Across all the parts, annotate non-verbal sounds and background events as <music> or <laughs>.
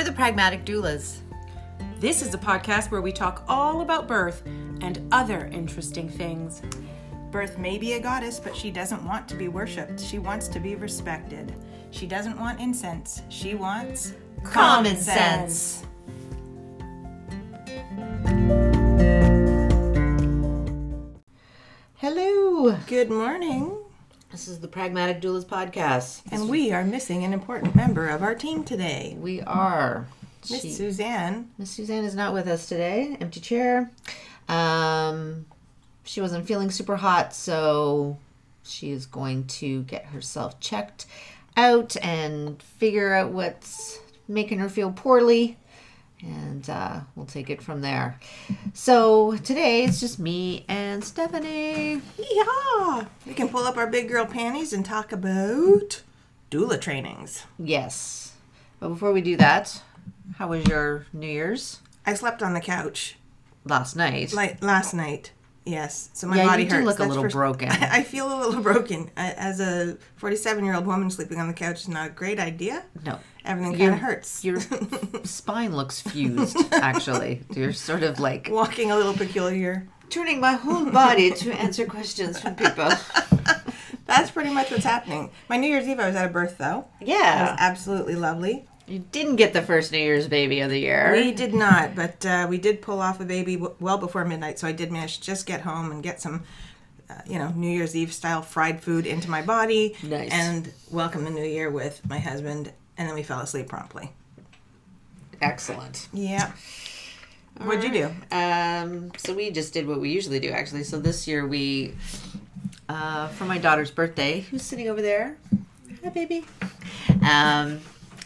We're the Pragmatic Doulas. This is a podcast where we talk all about birth and other interesting things. Birth may be a goddess, but she doesn't want to be worshipped. She wants to be respected. She doesn't want incense. She wants Common sense. Hello. Good morning. This is the Pragmatic Doulas podcast. And we are missing an important member of our team today. We are. Miss She- Suzanne. Miss Suzanne is not with us today. Empty chair. Um, she wasn't feeling super hot, so she is going to get herself checked out and figure out what's making her feel poorly. And uh, we'll take it from there. So today it's just me and Stephanie. Yeah. We can pull up our big girl panties and talk about doula trainings. Yes. But before we do that, how was your New Year's I slept on the couch last night? like last night. Yes. So my Yeah, body you do hurts. look a little for- broken. <laughs> I feel a little broken. I- As a 47 year old woman sleeping on the couch is not a great idea. no. Everything kind of hurts. Your <laughs> spine looks fused, actually. You're sort of like Walking a little peculiar. turning my whole body to answer questions from people. <laughs> That's pretty much what's happening. My New Year's Eve, I was at a birth though. Yeah. It was Yeah. absolutely lovely. You didn't get the first New Year's baby of the year. We did not, but uh, we did pull off a baby w- well before midnight, so I did manage to just get home and get some, uh, you know, New Year's Eve style fried food into my body. Nice. And welcome the new year with my husband, and then we fell asleep promptly. Excellent. Yeah. What'd you do? Um, so we just did what we usually do, actually. So this year we, uh, for my daughter's birthday, who's sitting over there? Hi, baby. Um,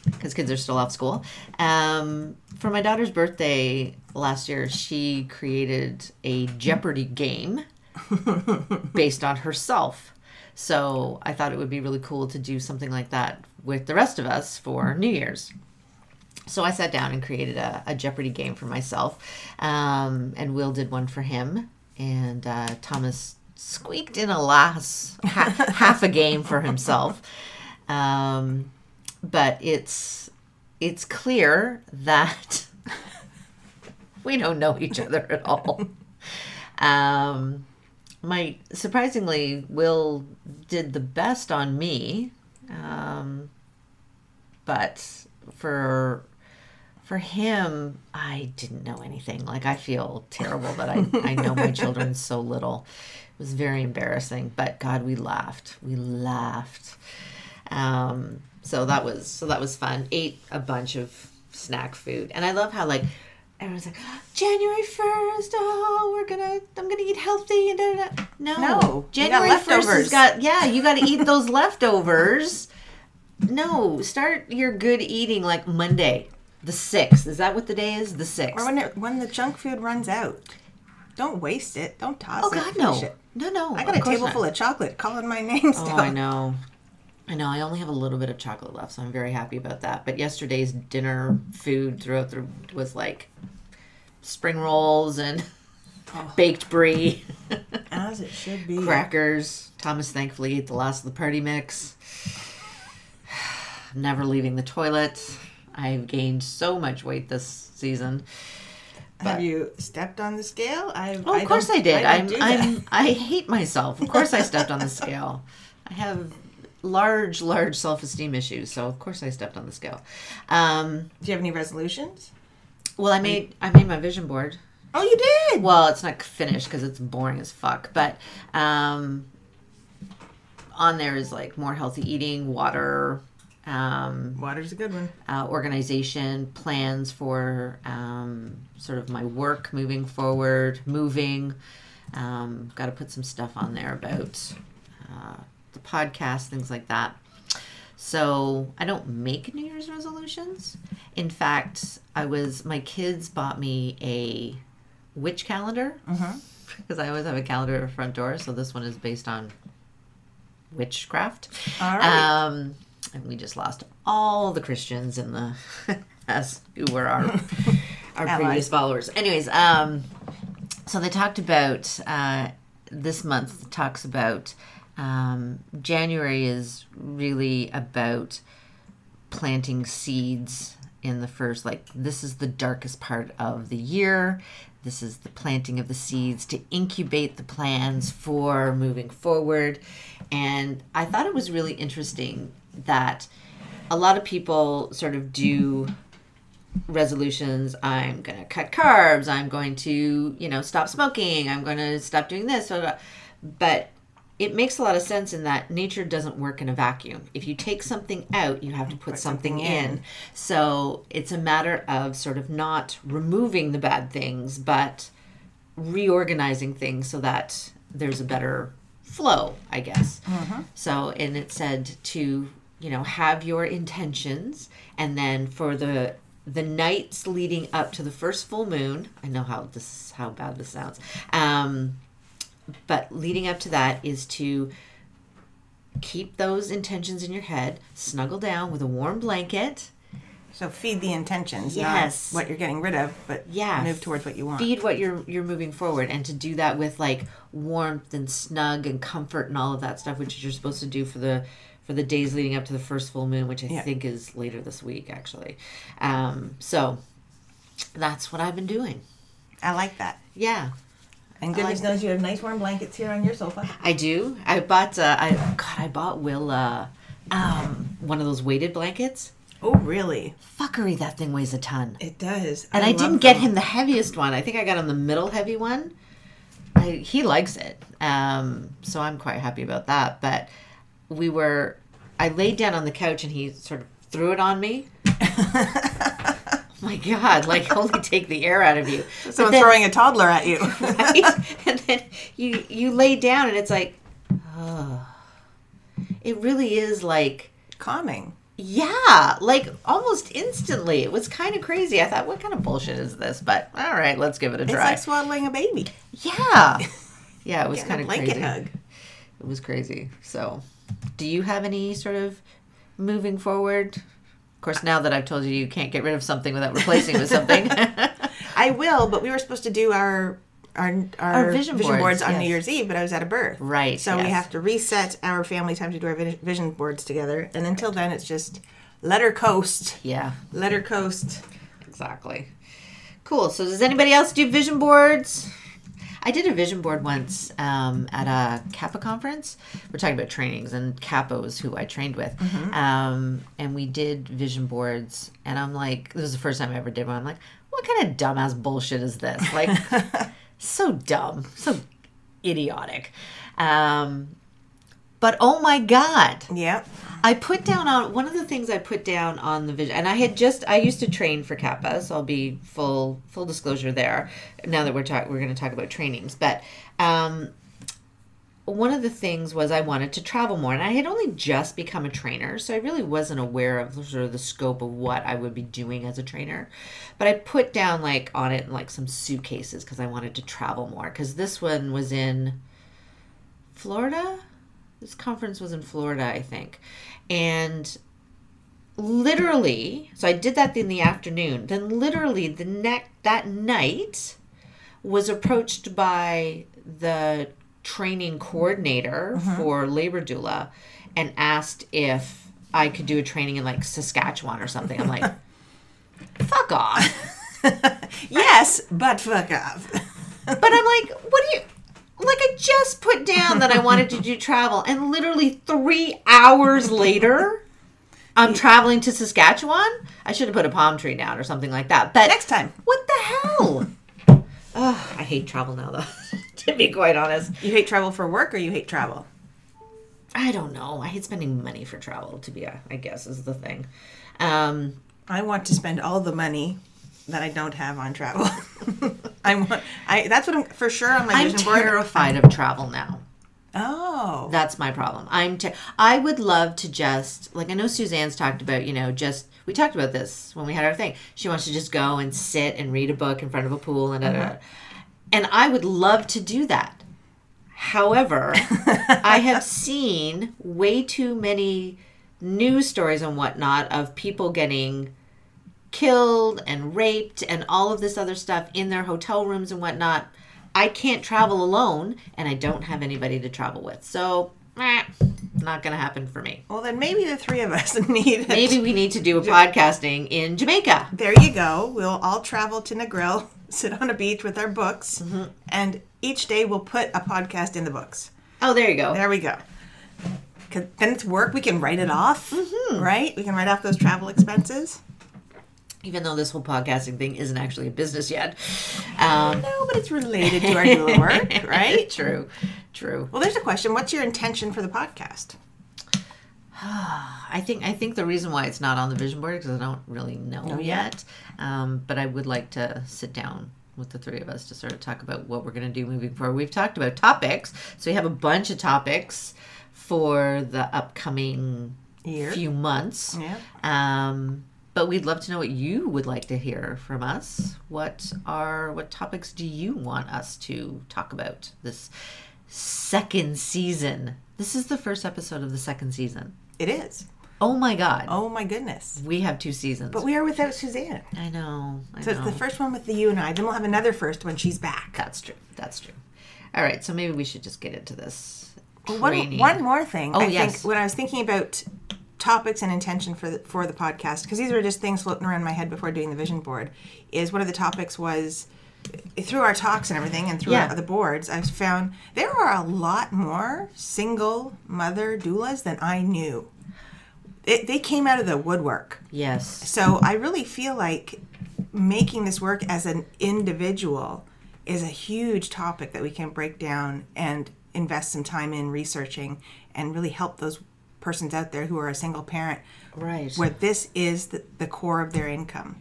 because kids are still off school. Um, for my daughter's birthday last year, she created a Jeopardy game <laughs> based on herself. So I thought it would be really cool to do something like that with the rest of us for New Year's. So I sat down and created a, a Jeopardy game for myself, um, and Will did one for him, and uh, Thomas squeaked in a last ha- <laughs> half a game for himself. Um, but it's it's clear that <laughs> we don't know each other at all. Um, my surprisingly, Will did the best on me, um, but for for him, I didn't know anything. Like I feel terrible that I I know my <laughs> children so little. It was very embarrassing, but God, we laughed. We laughed. Um, so that was so that was fun. Ate a bunch of snack food, and I love how like everyone's like January first. Oh, we're gonna I'm gonna eat healthy and da, da, da. no No, you got January first has leftovers. got yeah you got to eat <laughs> those leftovers. No, start your good eating like Monday, the sixth. Is that what the day is? The sixth. Or when it, when the junk food runs out, don't waste it. Don't toss oh it. God, Finish no, it. no, no. I got a table not. full of chocolate calling my name still. Oh, I know. I know. I only have a little bit of chocolate left, so I'm very happy about that. But yesterday's dinner food throughout the was like spring rolls and oh. <laughs> baked brie, <laughs> As it should be. crackers. Thomas thankfully ate the last of the party mix. <sighs> Never leaving the toilet. I've gained so much weight this season. Have you stepped on the scale? I, Oh, of course I did. don't I'm. I'm, I hate myself. Of course I stepped on the scale. <laughs> I have large, large self-esteem issues, so of course I stepped on the scale. Um, Do you have any resolutions? well, I made, I made my vision board. Oh, you did. Well, it's not finished because it's boring as fuck. But um, on there is like more healthy eating, water, um, Water's a good one. uh, organization, plans for um, sort of my work moving forward, moving. Um, Got to put some stuff on there about uh, the podcast, things like that. So I don't make New Year's resolutions. In fact, I was my kids bought me a witch calendar <laughs> because I always have a calendar at the front door. So this one is based on witchcraft. All right. Um, and we just lost all the Christians in the <laughs> as who were our <laughs> our Allies. previous followers. Anyways, um, so they talked about uh, this month talks about um, January is really about planting seeds in the first like this is the darkest part of the year. This is the planting of the seeds to incubate the plans for moving forward. And I thought it was really interesting that a lot of people sort of do resolutions i'm going to cut carbs i'm going to you know stop smoking i'm going to stop doing this but it makes a lot of sense in that nature doesn't work in a vacuum if you take something out you have to put, something, something in. in. so it's a matter of sort of not removing the bad things but reorganizing things so that there's a better flow i guess so and it said to you know have your intentions and then for the the nights leading up to the first full moon i know how this how bad this sounds um but leading up to that is to keep those intentions in your head snuggle down with a warm blanket So feed the intentions, Yes. not what you're getting rid of, but Yeah. move towards what you want. feed what you're you're moving forward and to do that with like warmth and snug and comfort and all of that stuff which you're supposed to do for the for the days leading up to the first full moon which i Yeah. think is later this week actually um so that's what i've been doing I like that. yeah And goodness like knows you have nice warm blankets here on your sofa. i do i bought uh i god i bought will uh um one of those weighted blankets Oh, really? fuckery that thing weighs a ton It does. and I, love didn't get them. him the heaviest one. I think I got him the middle heavy one. I, he likes it, um, so I'm quite happy about that. But we were, I laid down on the couch and he sort of threw it on me. <laughs> oh my God! Like <laughs> only take the air out of you. <laughs> But Someone then- throwing a toddler at you. <laughs> right? and then you you lay down and it's like, oh. It really is like Calming. yeah, like almost instantly. It was kind of crazy. I thought, what kind of bullshit is this? But all right, let's give it a try. It's like swaddling a baby. yeah, yeah, it was kind of blanket crazy. hug. It was crazy. So, do you have any sort of moving forward? Of course, now that I've told you you can't get rid of something without replacing it with something. <laughs> I will, but we were supposed to do our our our, Our vision boards, on New. Year's Eve, but I was at a birth. Right, So we have to reset our family time to do our vision boards together, and until then, it's just let her coast. yeah, Let her coast. exactly. Cool. So, does anybody else do vision boards? I did a vision board once um, at a CAPPA conference. We're talking about trainings, and CAPPA was who I trained with. Um, and we did vision boards, and I'm like, this was the first time I ever did one. I'm like, what kind of dumbass bullshit is this? Like, <laughs> so dumb, so idiotic. Um, but oh my god, Yep. I put down on one of the things I put down on the vision, and I had just I used to train for CAPPA, so I'll be full full disclosure there. Now that we're talking, we're going to talk about trainings, but um, one of the things was I wanted to travel more, and I had only just become a trainer, so I really wasn't aware of sort of the scope of what I would be doing as a trainer. But I put down like on it like some suitcases because I wanted to travel more. Because this one was in Florida. This conference was in Florida, I think, and literally, so I did that in the afternoon. Then literally the next that night was approached by the training coordinator mm-hmm. for labor doula and asked if I could do a training in like Saskatchewan or something. I'm like, <laughs> fuck off. <laughs> Yes, but fuck off. But I'm like, what do you like? I just put down that I wanted to do <laughs> travel, and literally three hours later, I'm traveling to Saskatchewan. I should have put a palm tree down or something like that. But Next time. what the hell? <laughs> Ugh, I hate travel now, though. <laughs> to be quite honest, You hate travel for work or you hate travel? I don't know. I hate spending money for travel. To be, a, I guess, is the thing. Um, I want to spend all the money that I don't have on travel. <laughs> I want. I that's what I'm for sure on my I'm vision board. terrified of travel now. Oh, That's my problem. I'm. Te- I would love to just like I know Suzanne's talked about. You know, just we talked about this when we had our thing. She wants to just go and sit and read a book in front of a pool and da. Uh-huh. and I would love to do that. However, <laughs> I have seen way too many news stories and whatnot of people getting killed and raped and all of this other stuff in their hotel rooms and whatnot. I can't travel alone and I don't have anybody to travel with. So meh, not gonna happen for me. Well, then maybe the three of us <laughs> need it. Maybe we need to do a <laughs> podcasting in Jamaica. There you go. We'll all travel to Negril, <laughs> sit on a beach with our books, Mm-hmm. and each day we'll put a podcast in the books. Oh, there you go. There we go. 'Cause then it's work. We can write it off, Mm-hmm. right? We can write off those travel expenses. Even though this whole podcasting thing isn't actually a business yet. Um, No, but it's related to our doula work, <laughs> right? true, true. Well, there's a question. What's your intention for the podcast? <sighs> I think I think the reason why it's not on the vision board because I don't really know yet. Um, but I would like to sit down with the three of us to sort of talk about what we're going to do moving forward. We've talked about topics, so we have a bunch of topics for the upcoming Year. few months. Yeah. Um, but we'd love to know what you would like to hear from us. What are what topics do you want us to talk about this second season? This is the first episode of the second season. It is. Oh my god. Oh my goodness. We have two seasons. But we are without Suzanne. I know. I So know. it's the first one with the you and I. Then we'll have another first when she's back. That's true. That's true. All right, so maybe we should just get into this. Well, One, one more thing. Oh, I yes. think when I was thinking about topics and intention for the, for the podcast, because these were just things floating around my head before doing the vision board, is one of the topics was through our talks and everything and through Yeah. our, the boards, I've found there are a lot more single mother doulas than I knew. It, they came out of the woodwork. Yes. So I really feel like making this work as an individual is a huge topic that we can break down and invest some time in researching and really help those persons out there who are a single parent Right. where this is the, the core of their income.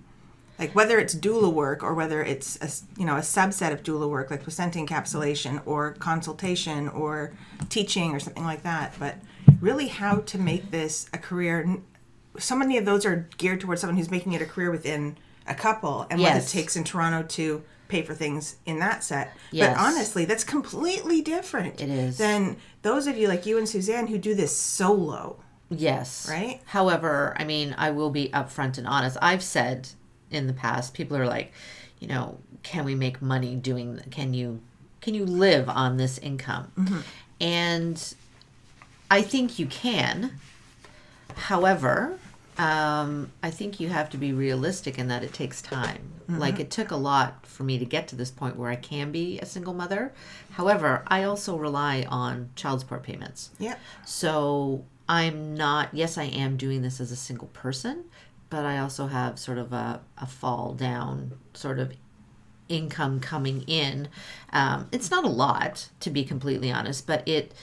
Like whether it's doula work or whether it's a, you know a subset of doula work like placenta encapsulation or consultation or teaching or something like that, but really how to make this a career. So many of those are geared towards someone who's making it a career within a couple and what it takes in Toronto to pay for things in that set. Yes. But honestly, that's completely different. It is. Than those of you like you and Suzanne who do this solo. Yes. Right? However, I mean, I will be upfront and honest. I've said in the past, people are like, you know, can we make money doing? Can you can you live on this income? Mm-hmm. And I think you can. However, um, I think you have to be realistic in that it takes time. Like it took a lot for me to get to this point where I can be a single mother. However, I also rely on child support payments. Yep. So I'm not, yes, I am doing this as a single person, but I also have sort of a, a fall down sort of income coming in. Um, it's not a lot, to be completely honest, but it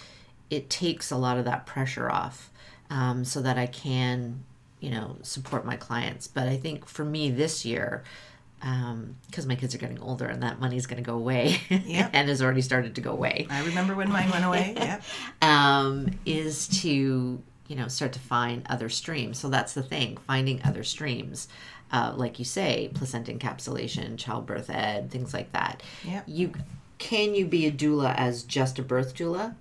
it takes a lot of that pressure off um, so that I can, you know, support my clients. But I think for me this year, because my kids are getting older and that money's going to go away <laughs> Yep. and has already started to go away I remember when mine went away. <laughs> Yep. um, is to you know start to find other streams. So that's the thing, finding other streams, uh, like you say, placenta encapsulation, childbirth ed, things like that. Yep. You can you be a doula as just a birth doula?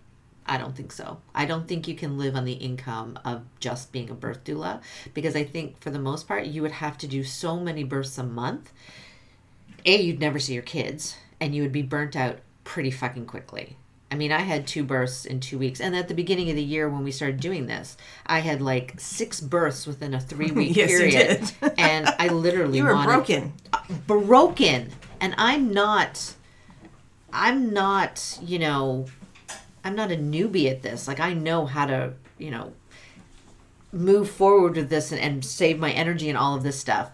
I don't think so. I don't think you can live on the income of just being a birth doula because I think for the most part you would have to do so many births a month. A, you'd never see your kids and you would be burnt out pretty fucking quickly. I mean, I had two births in two weeks. And at the beginning of the year when we started doing this, I had like six births within a three <laughs> week Yes, you period. did. <laughs> and I literally You were wanted- broken. broken and i'm not i'm not you know i'm not a newbie at this. Like i know how to you know move forward with this and, and save my energy and all of this stuff.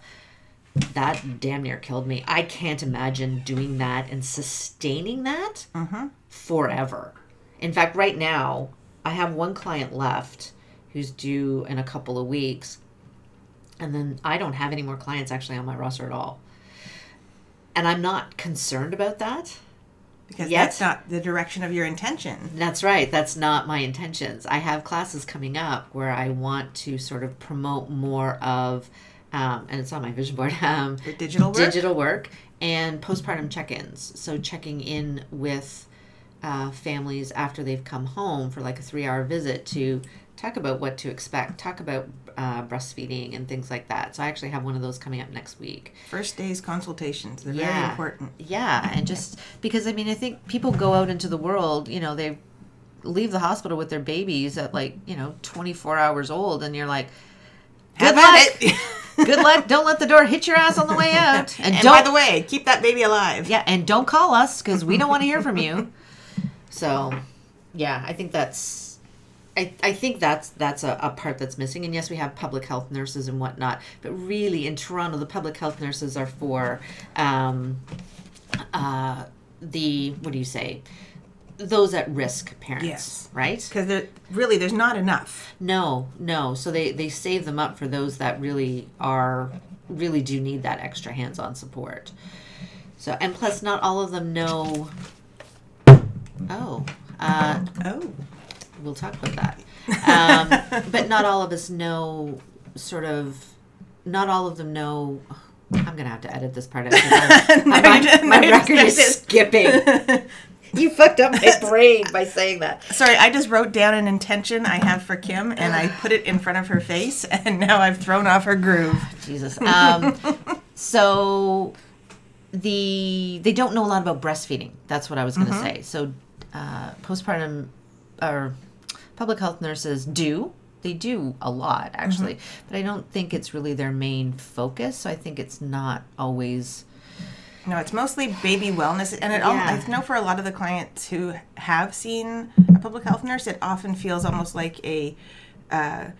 That damn near killed me. I can't imagine doing that and sustaining that mm-hmm. forever. In fact right now i have one client left who's due in a couple of weeks and then i don't have any more clients actually on my roster at all. And I'm not concerned about that. Because Yet? that's not the direction of your intention. That's right. That's not my intentions. I have classes coming up where I want to sort of promote more of, um, and it's on my vision board, <laughs> um, Your digital work. digital work and postpartum check-ins. So checking in with uh, families after they've come home for like a three-hour visit to talk about what to expect, talk about uh, breastfeeding and things like that. So I actually have one of those coming up next week. First days consultations. They're very important. Yeah, and <laughs> just because I mean, I think people go out into the world, you know, they leave the hospital with their babies at like you know 24 hours old, and you're like, good luck. it. <laughs> Good luck. Don't let the door hit your ass on the way <laughs> out, and, and don't by the way, keep that baby alive. yeah, and don't call us because we don't want to hear from you. So, yeah, I think that's, I, I think that's that's a, a part that's missing. And yes, we have public health nurses and whatnot, but really in Toronto, the public health nurses are for, um, uh, the what do you say, those at risk parents, Yes. right? Because really there's not enough. No, no. So they they save them up for those that really are really do need that extra hands-on support. So and plus, not all of them know. Oh, uh, Oh. We'll talk about that. Um, <laughs> but not all of us know sort of. Not all of them know. I'm gonna have to edit this part out. 'cause I'm- my, <laughs> my record is skipping. <laughs> you fucked up my brain by saying that. Sorry, I just wrote down an intention I have for Kim and I put it in front of her face and now I've thrown off her groove. Jesus. Um, so the they don't know a lot about breastfeeding. That's what I was going to say. So uh, postpartum or public health nurses do. They do a lot actually, but I don't think it's really their main focus. So I think it's not always. No, it's mostly baby wellness, and it. Yeah. I know for a lot of the clients who have seen a public health nurse, it often feels almost like a uh,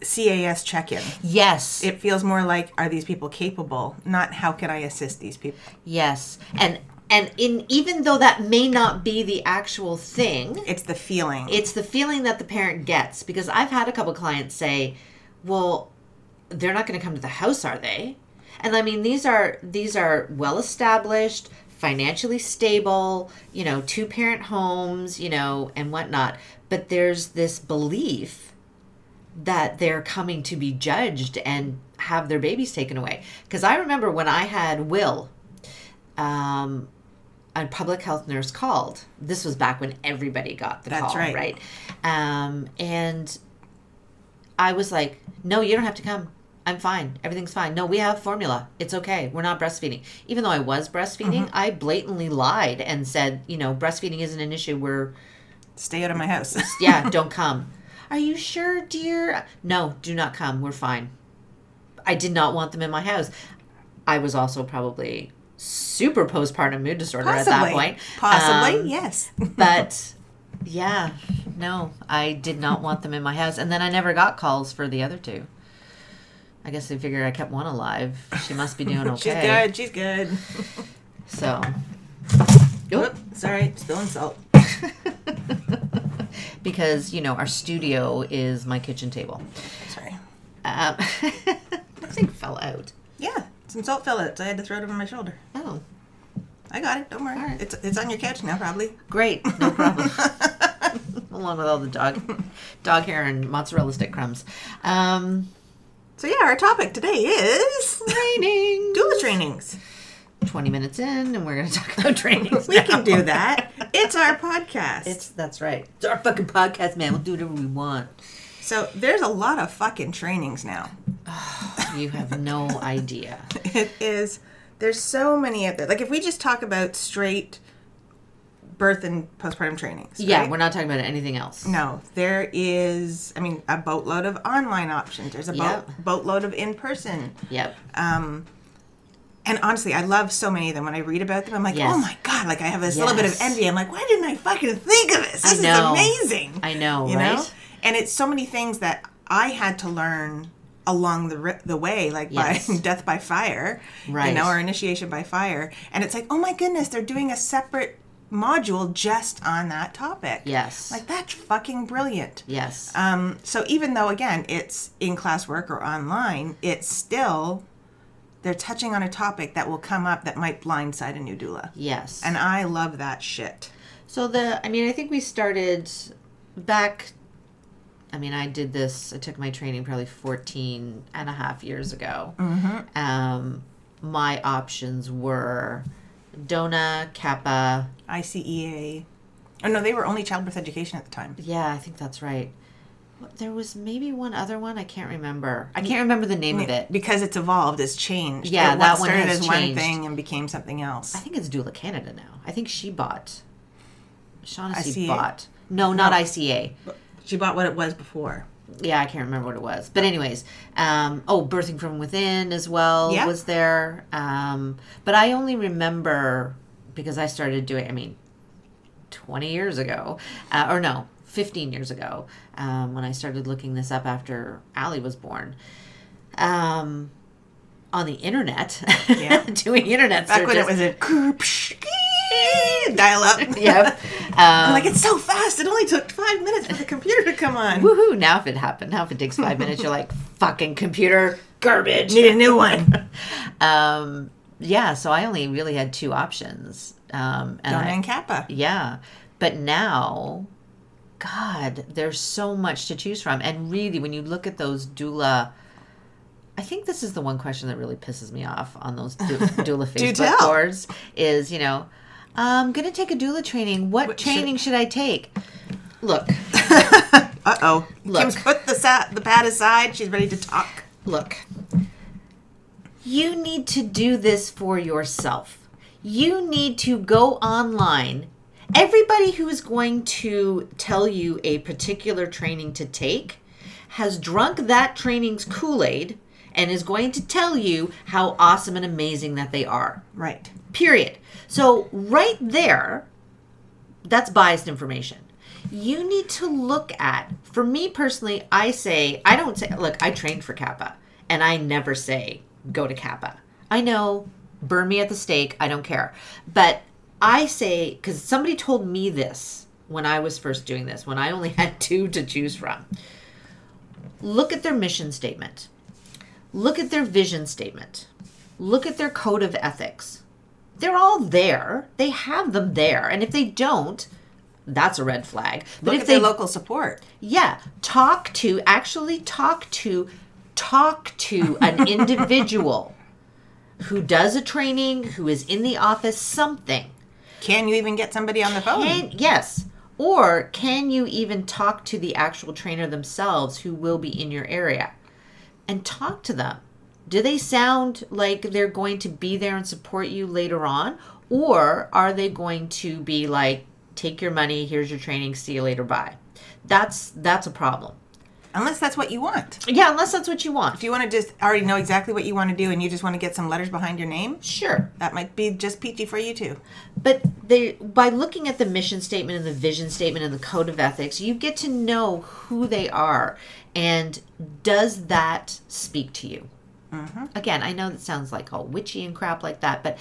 CAS check-in. Yes. It feels more like, are these people capable? Not how can I assist these people? yes. And and in even though that may not be the actual thing, It's the feeling. it's the feeling that the parent gets because I've had a couple clients say, "Well, they're not going to come to the house, are they?" And I mean, these are these are well established, financially stable, you know, two parent homes, you know, and whatnot. But there's this belief that they're coming to be judged and have their babies taken away. Because I remember when I had Will, um, a public health nurse called. This was back when everybody got the That's call, right. right? Um, and I was like, "No, you don't have to come. I'm fine. Everything's fine. No, we have formula. It's okay. We're not breastfeeding." Even though I was breastfeeding, Mm-hmm. I blatantly lied and said, "You know, breastfeeding isn't an issue. We're Stay out of my house. <laughs> yeah, <laughs> don't come." Are you sure, dear? No, do not come. We're fine. I did not want them in my house. I was also probably super postpartum mood disorder at that point. Possibly, Um, yes. <laughs> but yeah, no, I did not want them in my house. And then I never got calls for the other two. I guess they figured I kept one alive. She must be doing <laughs> okay. She's good. She's good. <laughs> So, Oop, sorry, spilling salt. because, you know, our studio is my kitchen table. Sorry. Um, nothing fell out. Yeah, some salt so I had to throw it over my shoulder. Oh, I got it. Don't worry. Right. It's it's on your couch now, probably. great. No problem. <laughs> Along with all the dog, dog hair and mozzarella stick crumbs. Um, So yeah, our topic today is training. <laughs> doula trainings. 20 minutes in, and we're going to talk about trainings. We can do that. It's our podcast. It's that's right. It's our fucking podcast, man. We'll do whatever we want. So there's a lot of fucking trainings now. <sighs> You have no idea. <laughs> It is. There's so many out there. Like if we just talk about straight birth and postpartum trainings. Yeah, right? we're not talking about anything else. No, there is. I mean, a boatload of online options. There's a boat, Yep. boatload of in person. Yep. Um, and honestly, I love so many of them. When I read about them, I'm like, Yes. oh my god! Like I have this little bit of envy. I'm like, why didn't I fucking think of this? This is amazing. I know, you right? know. And it's so many things that I had to learn along the the way, like Yes. by <laughs> death by fire, right? you know, or initiation by fire. And it's like, oh my goodness, they're doing a separate module just on that topic. Yes. Like that's fucking brilliant. yes. Um, so even though again it's in class work or online, it's still they're touching on a topic that will come up that might blindside a new doula. yes. And I love that shit. So the, I mean, I think we started back. I mean, I did this. I took my training probably 14 and a half years ago. Mm-hmm. Um, my options were DONA, CAPPA. ICEA. Oh no, they were only childbirth education at the time. Yeah, I think that's right. There was maybe one other one. I can't remember. I can't remember the name of it. Because it's evolved, it's changed. Yeah, it that one started has as one changed. thing and became something else. I think it's Doula Canada now. I think she bought. Shaughnessy it. bought. No, not ICA. She bought what it was before. Yeah, I can't remember what it was. But anyways, um, oh, birthing from within as well Yeah. was there. Um, but I only remember because I started doing. I mean, twenty years ago, uh, or no, fifteen years ago, um, when I started looking this up after Allie was born. Um, on the internet, Yeah. <laughs> doing internet Back when it was a <laughs> dial up. <laughs> yep. I'm Um, like, it's so fast. It only took five minutes for the computer to come on. woohoo! Now if it happened, now if it takes five minutes, you're like fucking computer garbage. Need a new one. <laughs> um, yeah, so I only really had two options. Um, and DONA I- and CAPPA. yeah, but now, God, there's so much to choose from. And really, when you look at those doula, I think this is the one question that really pisses me off on those du- <laughs> doula Facebook boards is, you know, I'm going to take a doula training. What, What should- training should I take? Look, <laughs> Uh oh. Look. Kim's put the sa- the pad aside. She's ready to talk. look. You need to do this for yourself. You need to go online. Everybody who is going to tell you a particular training to take has drunk that training's Kool Aid and is going to tell you how awesome and amazing that they are. Right. Period. So, right there, that's biased information. You need to look at, for me personally, I say, I don't say, look, I trained for CAPPA, and I never say, go to CAPPA. I know, burn me at the stake, I don't care. But I say, because somebody told me this when I was first doing this, when I only <laughs> had two to choose from. Look at their mission statement, look at their vision statement, look at their code of ethics they're all there. They have them there. And if they don't, that's a red flag. But Look if at they their local support. yeah, talk to actually talk to talk to an <laughs> individual who does a training, who is in the office something. Can you even get somebody on the phone? Can, yes. Or can you even talk to the actual trainer themselves who will be in your area and talk to them? Do they sound like they're going to be there and support you later on? Or are they going to be like, take your money, here's your training, see you later, bye? That's that's a problem. Unless that's what you want. Yeah, unless that's what you want. If you want to just already know exactly what you want to do and you just want to get some letters behind your name, Sure. that might be just peachy for you too. But they by looking at the mission statement and the vision statement and the code of ethics, you get to know who they are and does that speak to you? Mm-hmm. Again, I know that sounds like all witchy and crap like that, but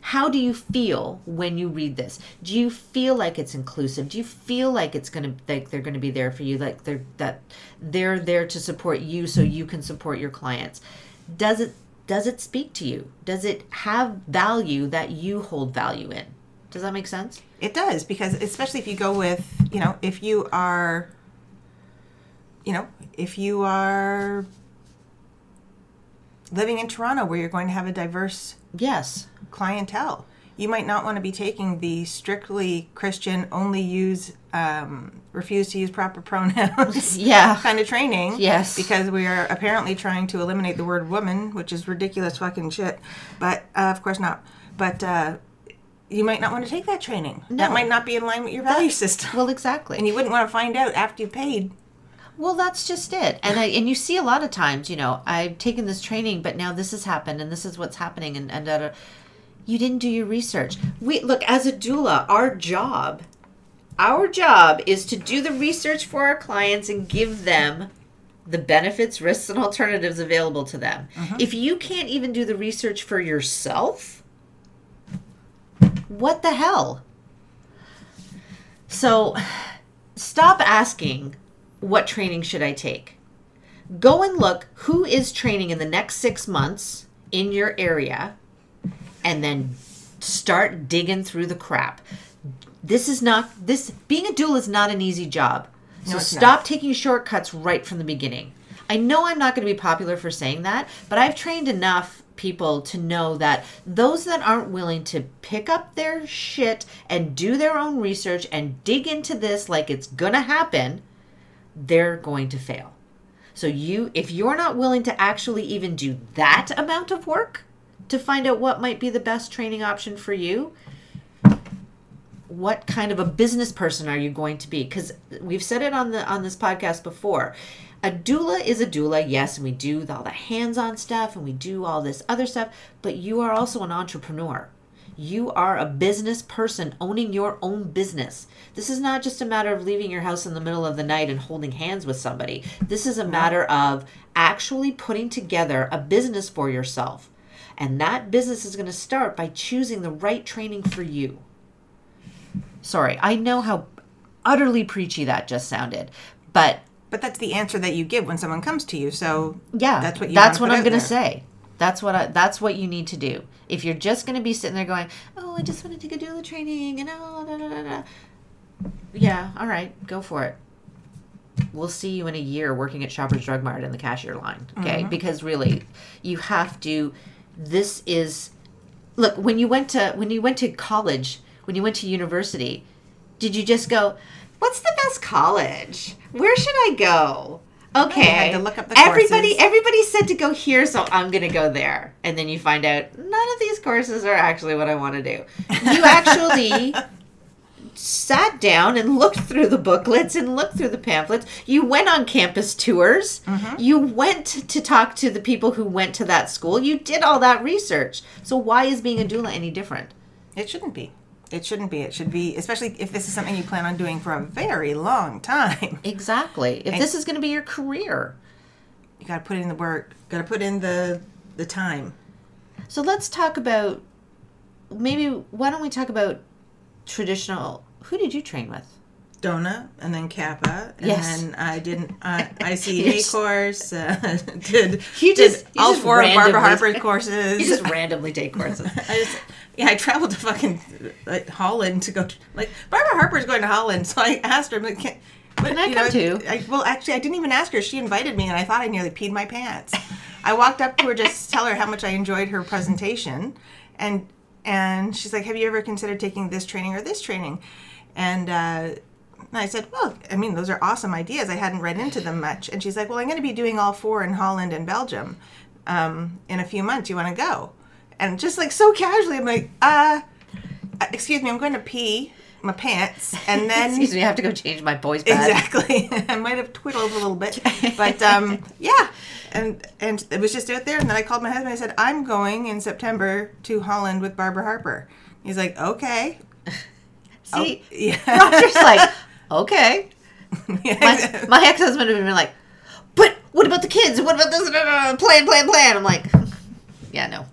how do you feel when you read this? Do you feel like it's inclusive? Do you feel like it's gonna like they're gonna be there for you, like they're that they're there to support you so you can support your clients? Does it does it speak to you? Does it have value that you hold value in? Does that make sense? It does because especially if you go with, you know, if you are you know, if you are living in Toronto where you're going to have a diverse Yes. clientele, you might not want to be taking the strictly Christian, only use, um, refuse to use proper <laughs> pronouns <laughs> Yeah. kind of training. Yes. Because we are apparently trying to eliminate the word woman, which is ridiculous fucking shit. But uh, of course not. But uh, you might not want to take that training. No. That might not be in line with your value system. Well, exactly. And you wouldn't want to find out after you paid. Well, that's just it. And I, and you see a lot of times, you know, I've taken this training, but now this has happened and this is what's happening and and da. you didn't do your research. We look as a doula, our job our job is to do the research for our clients and give them the benefits, risks and alternatives available to them. Mm-hmm. If you can't even do the research for yourself, what the hell? So, <sighs> stop asking what training should I take? Go and look who is training in the next six months in your area and then start digging through the crap. This is not, this, being a doula is not an easy job. So it's stop taking shortcuts right from the beginning. I know I'm not going to be popular for saying that, but I've trained enough people to know that those that aren't willing to pick up their shit and do their own research and dig into this like it's going to happen, they're going to fail. So you if you're not willing to actually even do that amount of work to find out what might be the best training option for you, what kind of a business person are you going to be? Because we've said it on the on this podcast before. A doula is a doula, yes, and we do all the hands-on stuff and we do all this other stuff, but you are also an entrepreneur. You are a business person owning your own business. This is not just a matter of leaving your house in the middle of the night and holding hands with somebody. This is a matter of actually putting together a business for yourself. And that business is going to start by choosing the right training for you. Sorry, I know how utterly preachy that just sounded, but But that's the answer that you give when someone comes to you. So yeah, that's what you that's what I'm going to say. That's what I, that's what you need to do. If you're just going to be sitting there going, "Oh, I just want to take a doula training," and oh, da, da, da, da. yeah, all right, go for it. We'll see you in a year working at Shoppers Drug Mart in the cashier line, okay? Mm-hmm. Because really, you have to. This is, look when you went to when you went to college, when you went to university, did you just go, "What's the best college? Where should I go?" Okay, I had to look up the everybody. courses. Everybody said to go here, so I'm going to go there. And then you find out none of these courses are actually what I want to do. You <laughs> actually sat down and looked through the booklets and looked through the pamphlets. You went on campus tours. Mm-hmm. You went to talk to the people who went to that school. You did all that research. So why is being a doula any different? It shouldn't be. It shouldn't be. It should be, especially if this is something you plan on doing for a very long time. <laughs> Exactly. If this is going to be your career. You got to put in the work. Got to put in the the time. So let's talk about maybe why don't we talk about traditional who did you train with? DONA and then CAPPA, and Yes. then I did an uh, You're ICA just- course. Uh, <laughs> did You did just- you all just four of Barbara randomly- Harper's <laughs> courses. You just randomly take courses. <laughs> I just, yeah, I traveled to fucking like Holland to go. To, like Barbara Harper's going to Holland, so I asked her, I'm like, can, but, Can I you come know, too? I, well, actually, I didn't even ask her. She invited me, and I thought I nearly peed my pants. I walked up to her just to tell her how much I enjoyed her presentation, and and she's like, "Have you ever considered taking this training or this training?" And uh, and I said, "Well, I mean, those are awesome ideas. I hadn't read into them much." And she's like, "Well, I'm going to be doing all four in Holland and Belgium um, in a few months. You want to go?" And just like so casually, I'm like, "Uh, uh, excuse me, I'm going to pee my pants, and <laughs> then." Excuse me, I have to go change my boys' pad. Exactly. <laughs> I might have twiddled a little bit, but um, <laughs> yeah. And and it was just out there, and then I called my husband. I said, "I'm going in September to Holland with Barbara Harper." He's like, "Okay." See, Yeah. Roger's like, okay. <laughs> My, my ex husband would have been like, but what about the kids? What about this? Plan, plan, plan. I'm like, yeah, no.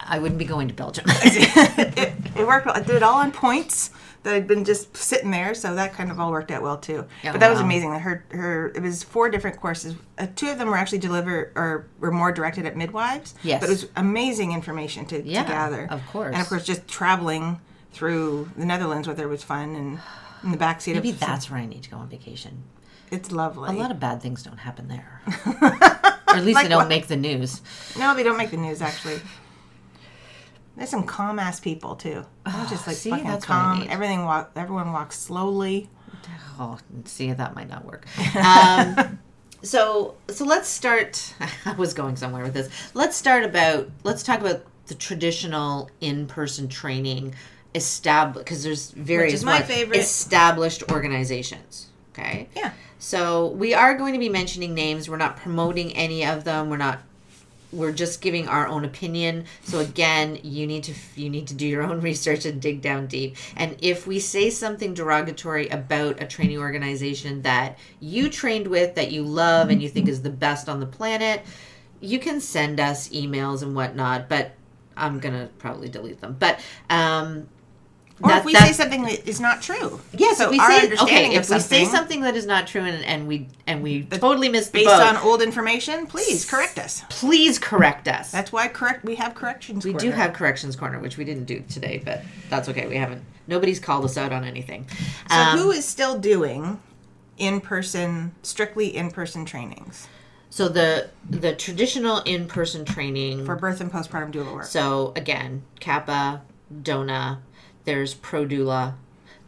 I wouldn't be going to Belgium. <laughs> it, it <laughs> worked well. I did it all on points that had been just sitting there, so that kind of all worked out well too. Yeah, but that was amazing. That her her it was four different courses. Uh, two of them were actually delivered or were more directed at midwives. Yes. but it was amazing information to, Yeah, to gather. of course. and of course just traveling through the Netherlands, whether it was fun and in the backseat Maybe of that's where I need to go on vacation. it's lovely. A lot of bad things don't happen there. <laughs> or at least Like they don't what? make the news. no, they don't make the news actually. There's some calm ass people too. They're just like see, fucking that's what I calm. Everything walk. Everyone walks slowly. Oh, see, that might not work. <laughs> Um, so, so let's start. <laughs> I was going somewhere with this. Let's start about. Let's talk about the traditional in-person training established because there's various my what, favorite. established organizations. Okay. Yeah. So we are going to be mentioning names. We're not promoting any of them. We're not. We're just giving our own opinion. So again, you need to you need to do your own <laughs> research and dig down deep. And if we say something derogatory about a training organization that you trained with, that you love, and you think is the best on the planet, you can send us emails and whatnot. But I'm gonna probably delete them. But um, Or that- if we that- say something that is not true. Yes, so if we say understanding okay, if we say something that is not true and, and we and we totally the based boat, on old information, please correct us. please correct us. That's why correct we have corrections. we do have corrections corner, which we didn't do today, but that's okay. We haven't. Nobody's called us out on anything. So Um, who is still doing in person, strictly in person trainings so the the traditional in person training for birth and postpartum doula work? So again, CAPPA, DONA, there's Pro Doula,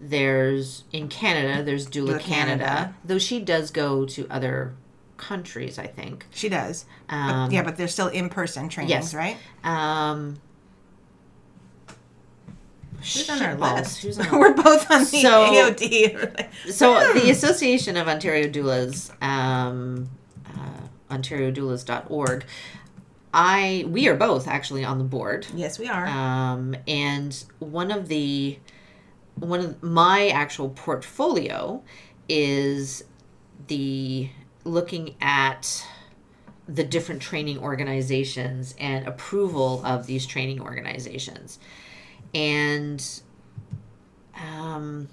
there's in Canada, there's Doula, Canada, Canada. though she does go to other countries, I think. She does. Um, but, yeah, but they're still in person trainings, yes. right? Um, Who's on our list? Who's <laughs> on We're both on the So- AOD. so the Association of Ontario Doulas, um, uh, OntarioDoulas.org. I we are both actually on the board, yes, we are. um, and one of the one of my actual portfolio is the looking at the different training organizations and approval of these training organizations, and um,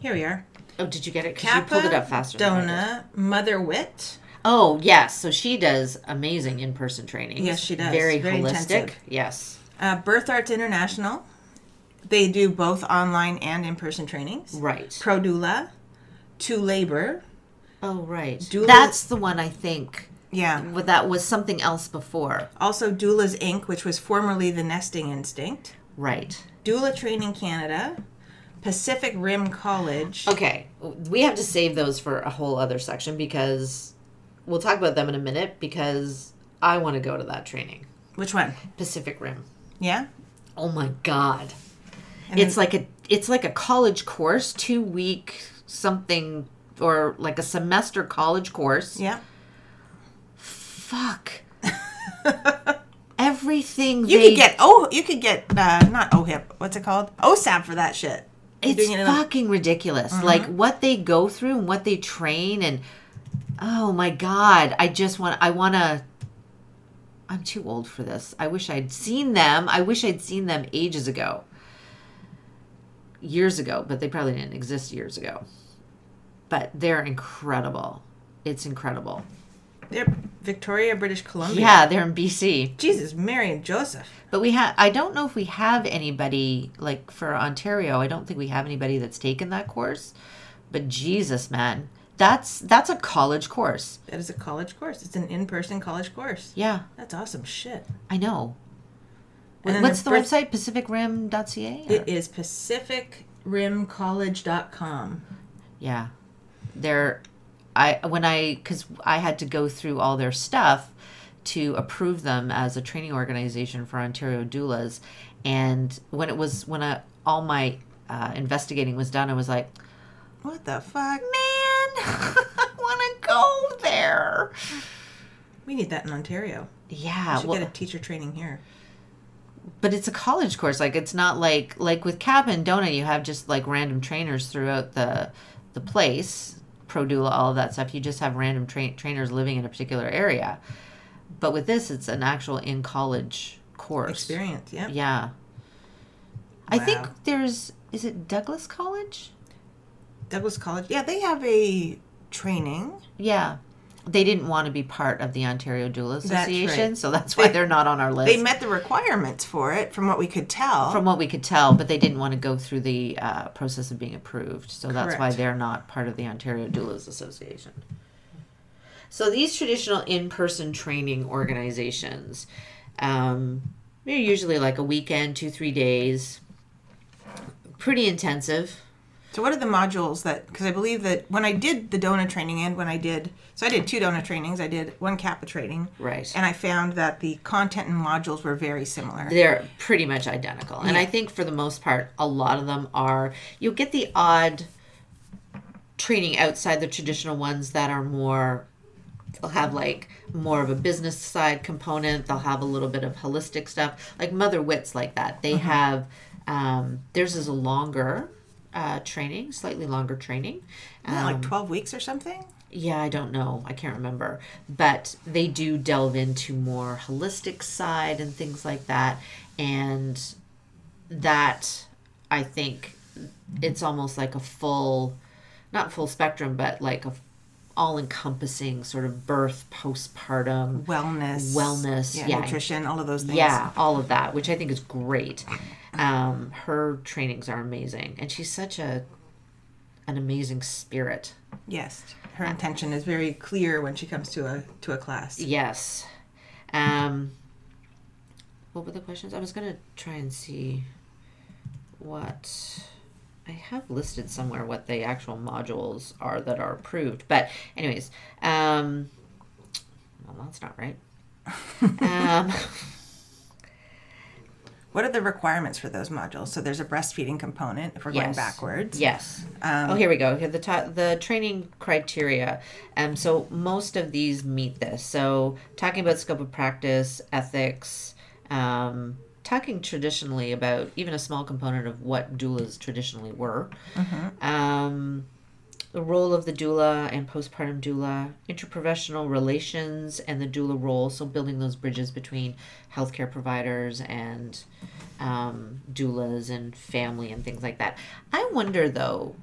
Here we are. oh, did you get it? Because you pulled it up faster. than I did. Dona Mother Wit. Oh yes, so she does amazing in-person training. Yes, she does. Very, Very holistic. intensive. Yes, Uh, Birth Arts International. They do both online and in-person trainings. right. Pro Doula. To Labor. Oh right. Doula- That's the one I think. Yeah. That was something else before. Also Doulas Inc., which was formerly the Nesting Instinct. Right. Doula Training Canada. Pacific Rim College. Okay, we have to save those for a whole other section because we'll talk about them in a minute because I want to go to that training. Which one? Pacific Rim. Yeah. Oh my god. And it's like a it's like a college course, 2 week something or like a semester college course. Yeah. Fuck. <laughs> Everything You they could get oh you could get uh, not OHIP what's it called OSAP for that shit. It's it fucking ridiculous. Like what they go through and what they train and oh my god, I just want I want to I'm too old for this. I wish I'd seen them. I wish I'd seen them ages ago. Years ago, but they probably didn't exist years ago. But they're incredible. It's incredible. They're Victoria, British Columbia. Yeah, they're in BC. Jesus, Mary and Joseph. But we have I don't know if we have anybody like for Ontario, I don't think we have anybody that's taken that course. But Jesus, man. That's that's a college course. That is a college course. It's an in-person college course. Yeah, That's awesome shit. I know. And What's the birth- website? PacificRim.ca? or- It is pacificrimcollege.com. Yeah. They're I when I cuz I had to go through all their stuff to approve them as a training organization for Ontario doulas and when it was when I, all my uh, investigating was done I was like, What the fuck? "Man, I want to go there." We need that in Ontario. Yeah, We should well, get a teacher training here. but it's a college course. Like it's not like like with CAPPA and DONA, you have just like random trainers throughout the the place, pro doula, all of that stuff. You just have random tra- trainers living in a particular area. But with this, it's an actual in college course. Experience, yeah. Yeah. I think there's is it Douglas College? Douglas College. Yeah, they have a training. Yeah. They didn't want to be part of the Ontario Doula That's Association, right. so that's why They- they, are not on our list. They met the requirements for it from what we could tell. from what we could tell, but they didn't want to go through the uh, process of being approved. So that's why they're not part of the Ontario Doulas Association. So these traditional in-person training organizations, um, they're usually like a weekend, two three days, pretty intensive. So what are the modules that? Because I believe that when I did the DONA training and when I did, so I did two DONA trainings. I did one CAPPA training, Right. and I found that the content and modules were very similar. They're pretty much identical. And I think for the most part, a lot of them are, you'll get the odd training outside the traditional ones that are more, they'll have like more of a business side component. They'll have a little bit of holistic stuff. Like Mother Wits, like that. They have, um, theirs is a longer uh, training, slightly longer training. Um, like twelve weeks or something. yeah, I don't know. I can't remember. But they do delve into more holistic side and things like that. And that I think it's almost like a full not full spectrum, but like a all encompassing sort of birth, postpartum, Wellness, Wellness, yeah, yeah. nutrition, all of those things. yeah, all of that, which I think is great. Um, her trainings are amazing, and she's such a an amazing spirit. Yes, her intention is very clear when she comes to a to a class. Yes. Um, what were the questions? I was gonna try and see what I have listed somewhere what the actual modules are that are approved. But anyways, um, well, that's not right. <laughs> um, What are the requirements for those modules? So there's a breastfeeding component if we're going backwards. Yes. Um, oh, here we go. Here the ta- the training criteria. Um, so most of these meet this. So talking about scope of practice, ethics, um, talking traditionally about even a small component of what doulas traditionally were. Um, the role of the doula and postpartum doula, interprofessional relations and the doula role. So building those bridges between healthcare providers and um, doulas and family and things like that. I wonder though,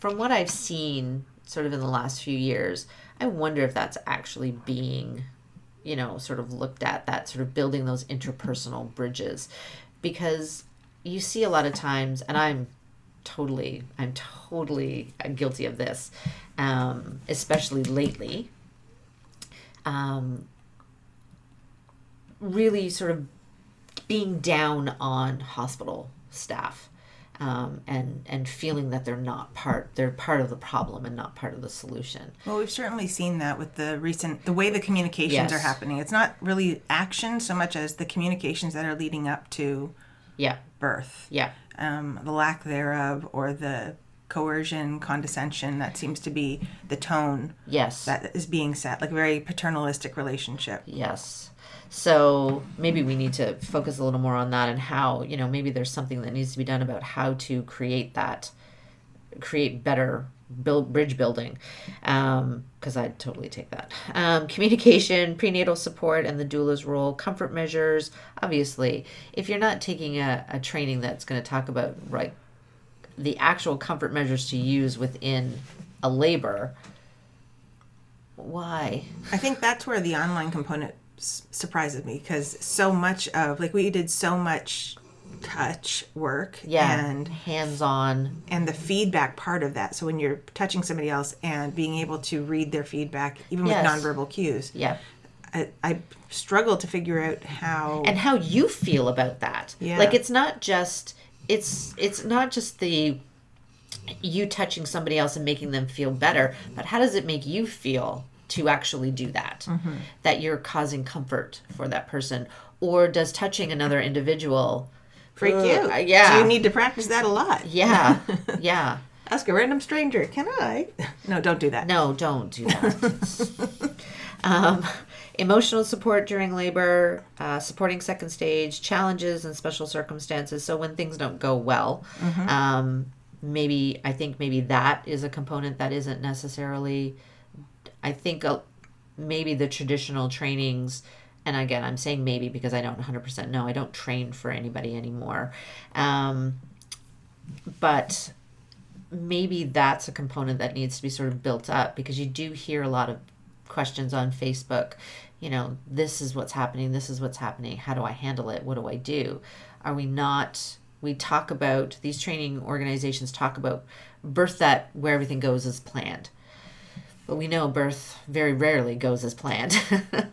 from what I've seen sort of in the last few years, I wonder if that's actually being, you know, sort of looked at, that sort of building those interpersonal bridges. Because you see a lot of times, and I'm totally, I'm totally guilty of this, um, especially lately. Um, really sort of being down on hospital staff um, and and feeling that they're not part they're part of the problem and not part of the solution Well, we've certainly seen that with the recent, the way the communications Yes. are happening. It's not really action so much as the communications that are leading up to yeah birth, yeah um, the lack thereof, or the coercion, condescension that seems to be the tone yes that is being set, like a very paternalistic relationship. yes so maybe we need to focus a little more on that and how you know maybe there's something that needs to be done about how to create that create better build bridge building because i'd totally take that. Um, communication prenatal support and the doula's role comfort measures obviously. If you're not taking a, a training that's going to talk about right the actual comfort measures to use within a labor why? I think that's where the online component s- surprises me because so much of like we did so much touch work yeah and hands-on and the feedback part of that. So when you're touching somebody else and being able to read their feedback, even Yes. with nonverbal cues, yeah I, I struggle to figure out how. and how you feel about that Yeah. like it's not just it's it's not just the you touching somebody else and making them feel better but how does it make you feel to actually do that mm-hmm. that you're causing comfort for that person or does touching another individual freak Uh, you. yeah. So you need to practice that a lot. yeah <laughs> yeah Ask a random stranger, can I? <laughs> No, don't do that. No, don't do that. <laughs> um, emotional support during labor, uh, supporting second stage, challenges and special circumstances. So when things don't go well, um, maybe I think maybe that is a component that isn't necessarily. I think uh, maybe the traditional trainings. And again, I'm saying maybe because I don't 100% know. I don't train for anybody anymore. Um, but maybe that's a component that needs to be sort of built up because you do hear a lot of questions on Facebook. You know, this is what's happening, this is what's happening. How do I handle it? What do I do? Are we not we talk about these training organizations talk about birth that where everything goes as planned. But we know birth very rarely goes as planned.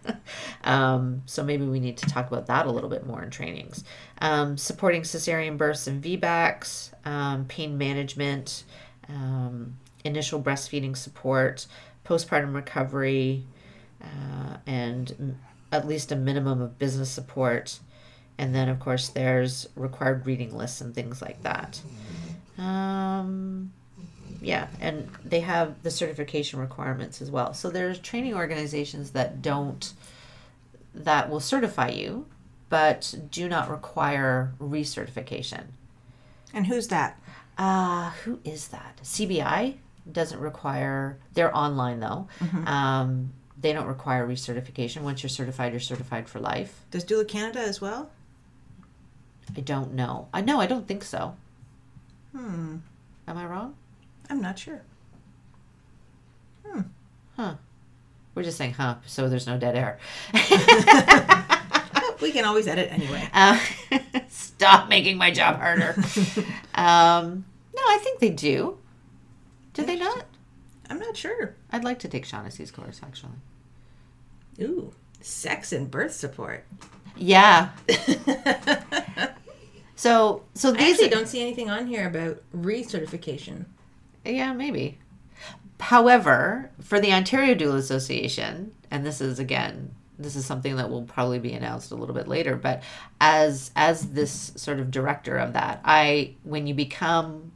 <laughs> um, so maybe we need to talk about that a little bit more in trainings. Um, supporting cesarean births and VBACs, um, pain management, um, initial breastfeeding support, postpartum recovery, uh, and m- at least a minimum of business support. And then, of course, there's required reading lists and things like that. Um, yeah, and they have the certification requirements as well. So there's training organizations that don't that will certify you, but do not require recertification. And who's that? Uh, who is that? CBI doesn't require. They're online though. Um, they don't require recertification. Once you're certified, you're certified for life. Does Doula Canada as well? I don't know. I know. I don't think so. Hmm. Am I wrong? I'm not sure. Hmm. Huh. We're just saying, huh? So there's no dead air. <laughs> We can always edit anyway. <laughs> Uh, stop making my job harder. <laughs> um, no, I think they do. Do they not? I'm not sure. I'd like to take Shaughnessy's course, actually. Ooh, sex and birth support. Yeah. So, so I these actually don't see anything on here about recertification. Yeah, maybe. However, for the Ontario Doula Association, and this is again this is something that will probably be announced a little bit later but as as this sort of director of that i when you become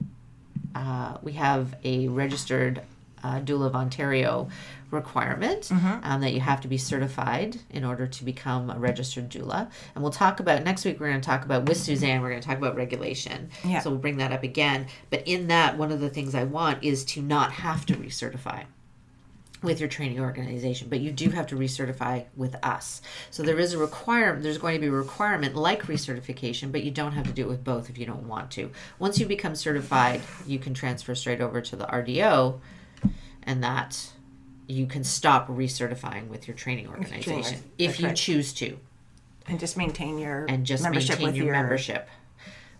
uh, we have a registered uh, doula of ontario requirement um, that you have to be certified in order to become a registered doula and we'll talk about next week we're going to talk about with suzanne we're going to talk about regulation Yeah. so we'll bring that up again but in that one of the things i want is to not have to recertify with your training organization, but you do have to recertify with us. So there is a requirement, there's going to be a requirement like recertification, but you don't have to do it with both if you don't want to. Once you become certified, you can transfer straight over to the RDO and that you can stop recertifying with your training organization if That's you right. choose to and just maintain your and just membership maintain with your, your membership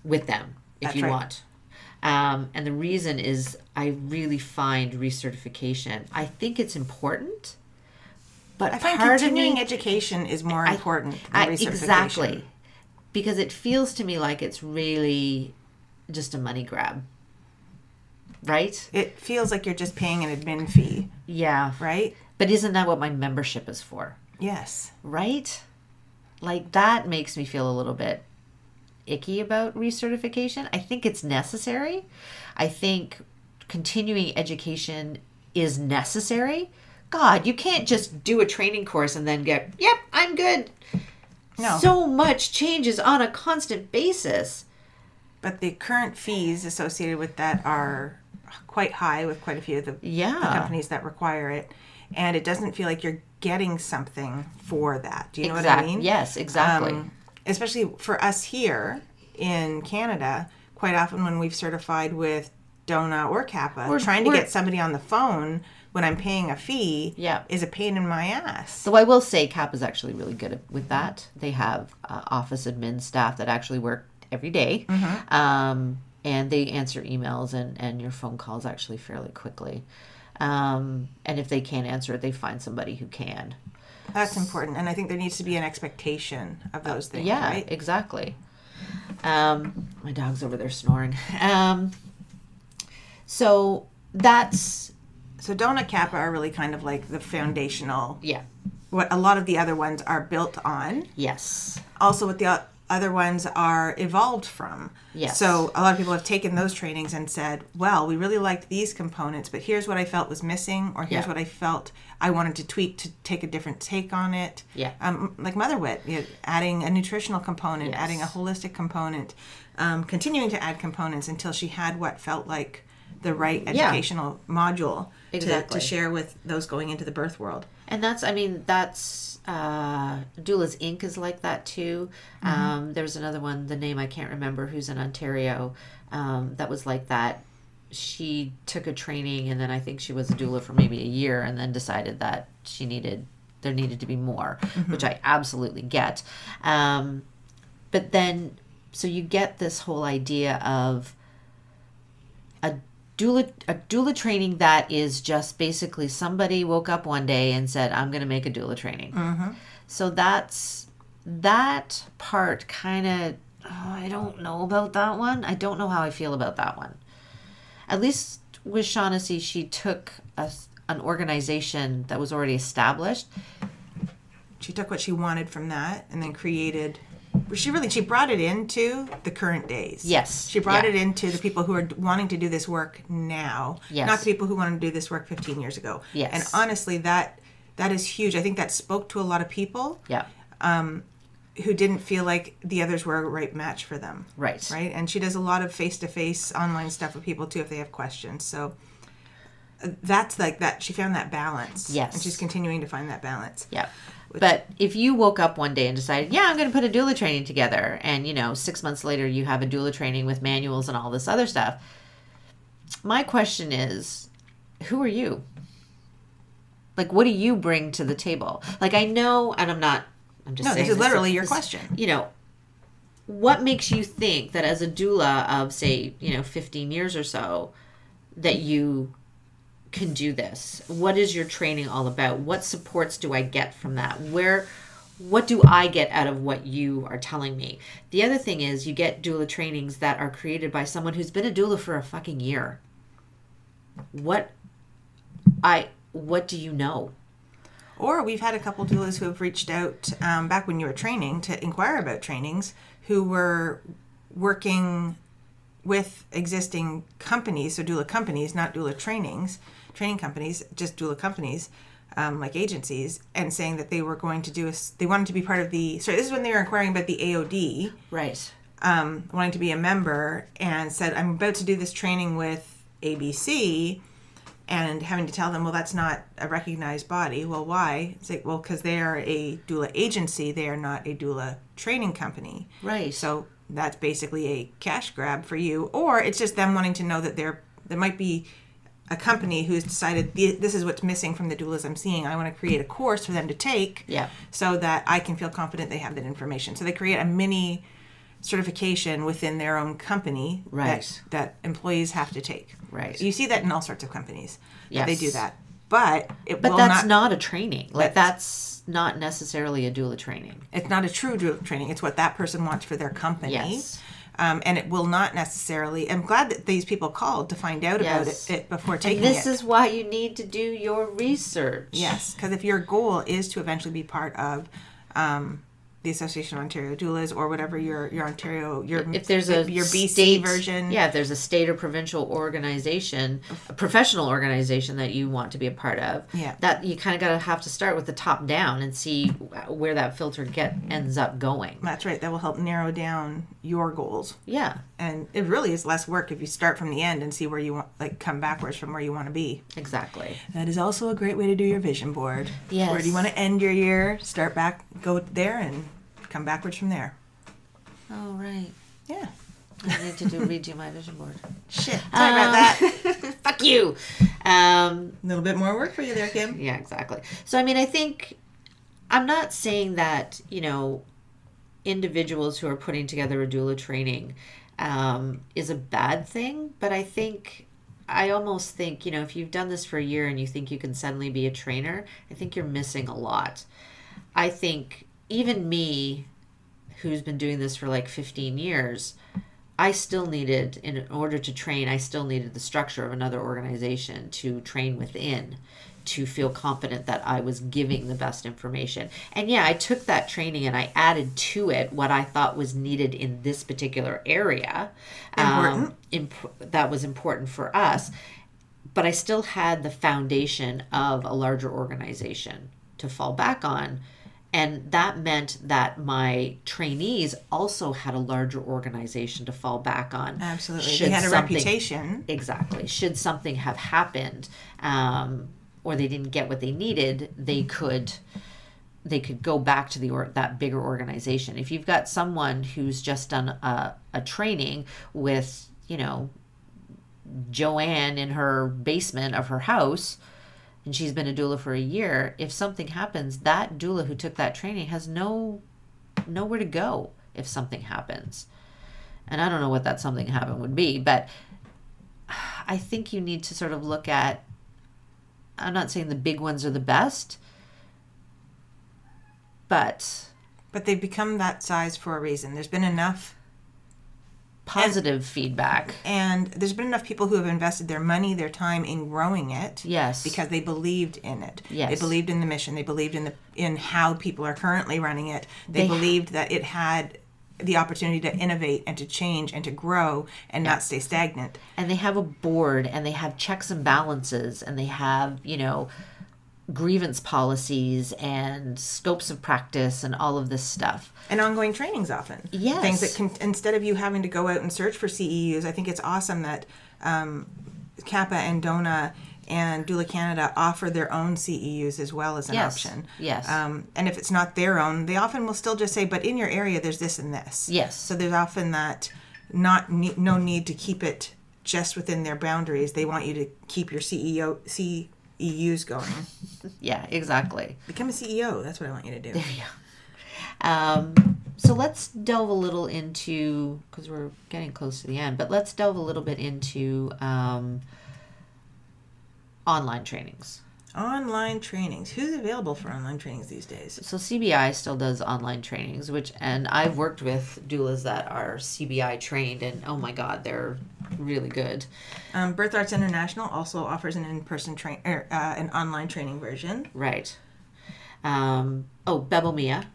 with them if That's you right. want. Um, and the reason is I really find recertification. I think it's important, but I find part continuing of me, education is more important than I, recertification. exactly, because it feels to me like it's really just a money grab, right? It feels like you're just paying an admin fee, Yeah, right? but isn't that what my membership is for? Yes. right? Like that makes me feel a little bit icky about recertification. I think it's necessary. I think continuing education is necessary. God, you can't just do a training course and then get, yep, I'm good. No. So much changes on a constant basis. But the current fees associated with that are quite high with quite a few of the, Yeah. the companies that require it. And it doesn't feel like you're getting something for that. Do you know what I mean? Yes, exactly. Um, especially for us here in Canada, quite often when we've certified with DONA or CAPPA, We're- trying to get somebody on the phone when I'm paying a fee Yeah. is a pain in my ass. So I will say CAPPA is actually really good with that. They have uh, office admin staff that actually work every day. Um, and they answer emails and, and your phone calls actually fairly quickly. Um, and if they can't answer it, they find somebody who can. That's important. And I think there needs to be an expectation of those things, yeah, right? exactly. Um, my dog's over there snoring. Um, so that's, So DONA CAPPA are really kind of like the foundational, yeah, what a lot of the other ones are built on. yes. also what the other ones are evolved from. Yes. So a lot of people have taken those trainings and said, "Well, we really liked these components, but here's what I felt was missing, or here's Yeah. what I felt I wanted to tweak to take a different take on it." Yeah. Um, like Motherwit, you know, adding a nutritional component, Yes. adding a holistic component, um, continuing to add components until she had what felt like the right Yeah. educational module to, to share with those going into the birth world. And that's, I mean, that's uh, Doulas Inc. is like that too. Um, there's another one, the name I can't remember, who's in Ontario, um, that was like that. She took a training and then I think she was a doula for maybe a year and then decided that she needed, there needed to be more, which I absolutely get. Um, but then, so you get this whole idea of a doula a doula training that is just basically somebody woke up one day and said i'm going to make a doula training. Mm-hmm. So that's that part kind of oh, i don't know about that one. I don't know how i feel about that one. At least with shaughnessy she took a, an organization that was already established. She took what she wanted from that and then created she really she brought it into the current days. Yes, she brought yeah. it into the people who are wanting to do this work now Yes. not the people who wanted to do this work 15 years ago. Yes. and honestly that that is huge. I think that spoke to a lot of people yeah. who didn't feel like the others were a right match for them. Right. Right? And she does a lot of face-to-face online stuff with people too if they have questions. So uh, that's like that she found that balance. Yes. and she's continuing to find that balance. Yeah. But if you woke up one day and decided, yeah, I'm going to put a doula training together, and you know, six months later you have a doula training with manuals and all this other stuff, my question is, who are you? Like, what do you bring to the table? Like, I know, and I'm not. I'm just no saying this is literally so- your this- question You know, what makes you think that as a doula of say, you know, 15 years or so, that you can do this? What is your training all about? What supports do I get from that? Where what do I get out of what you are telling me? The other thing is you get doula trainings that are created by someone who's been a doula for a fucking year. What I what do you know? Or we've had a couple doulas who have reached out um, back when you were training to inquire about trainings who were working with existing companies, so doula companies, not doula trainings, training companies, just doula companies, um, like agencies, and saying that they were going to do a, they wanted to be part of the, sorry, this is when they were inquiring about the AOD, Right. um, wanting to be a member, and said, I'm about to do this training with ABC, and having to tell them, well, that's not a recognized body. Well, why? It's like, well, because they are a doula agency, they are not a doula training company. Right. So that's basically a cash grab for you, or it's just them wanting to know that there there might be a company who's decided this is what's missing from the doulas I'm seeing. I want to create a course for them to take, Yeah. so that I can feel confident they have that information. So they create a mini certification within their own company Right. that, that employees have to take. Right. You see that in all sorts of companies. that They do that, but it But will that's not. not, a training. Like That's- that's not necessarily a doula training. it's not a true doula training. It's what that person wants for their company. Yes. Um, and it will not necessarily. I'm glad that these people called to find out about it, it before And taking this it. is why you need to do your research. yes, because if your goal is to eventually be part of um, the Association of Ontario Doulas or whatever your your Ontario your If there's a your BC state, version, yeah, if there's a state or provincial organization, a professional organization that you want to be a part of, Yeah. that you kind of got to have to start with the top down and see where that filter get ends up going. that's right. That will help narrow down your goals, Yeah, and it really is less work if you start from the end and see where you want, like come backwards from where you want to be. exactly. That is also a great way to do your vision board. Yes. Where do you want to end your year? Start back, go there, and come backwards from there. Oh right. Yeah. I need to do redo my vision board. <laughs> Shit. Sorry about that. <laughs> Fuck you. Um, A little bit more work for you there, Kim. Yeah, exactly. So I mean, I think I'm not saying that you know individuals who are putting together a doula training um, is a bad thing, but I think I almost think you know if you've done this for a year and you think you can suddenly be a trainer, I think you're missing a lot. I think even me, who's been doing this for like 15 years. I still needed, in order to train, I still needed the structure of another organization to train within to feel confident that I was giving the best information. And yeah, I took that training and I added to it what I thought was needed in this particular area. Important. Um, imp- that was important for us. But I still had the foundation of a larger organization to fall back on. And that meant that my trainees also had a larger organization to fall back on. Absolutely. should they had a reputation. Exactly. Should something have happened, um, or they didn't get what they needed, they could they could go back to the or that bigger organization. If you've got someone who's just done a, a training with you know Joanne in her basement of her house, and she's been a doula for a year, if something happens, that doula who took that training has no nowhere to go if something happens. And I don't know what that something happen would be, but I think you need to sort of look at I'm not saying the big ones are the best, but But they've become that size for a reason. There's been enough positive feedback. and there's been enough people who have invested their money, their time in growing it. Yes. Because they believed in it. Yes. They believed in the mission. They believed in the in how people are currently running it. They, They- believed that it had the opportunity to innovate and to change and to grow and not stay stagnant. and they have a board and they have checks and balances and they have you know grievance policies and scopes of practice and all of this stuff and ongoing trainings often. Yes. Things that can, instead of you having to go out and search for CEUs, I think it's awesome that um, CAPPA and DONA and Doula Canada offer their own CEUs as well as an Yes. option. Yes. Um, and if it's not their own, they often will still just say, but in your area, there's this and this. Yes. So there's often that not ne- no need to keep it just within their boundaries. They want you to keep your CEO CEUs going. yeah exactly Become a CEO. That's what I want you to do. There you um, so let's delve a little into because we're getting close to the end but let's delve a little bit into um, online trainings Online trainings. Who's available for online trainings these days? so CBI still does online trainings, which and I've worked with doulas that are CBI trained, and oh my god, they're really good. Um, Birth Arts International also offers an in-person train, er, uh, an online training version. Right. Um, oh, Bebo Mia.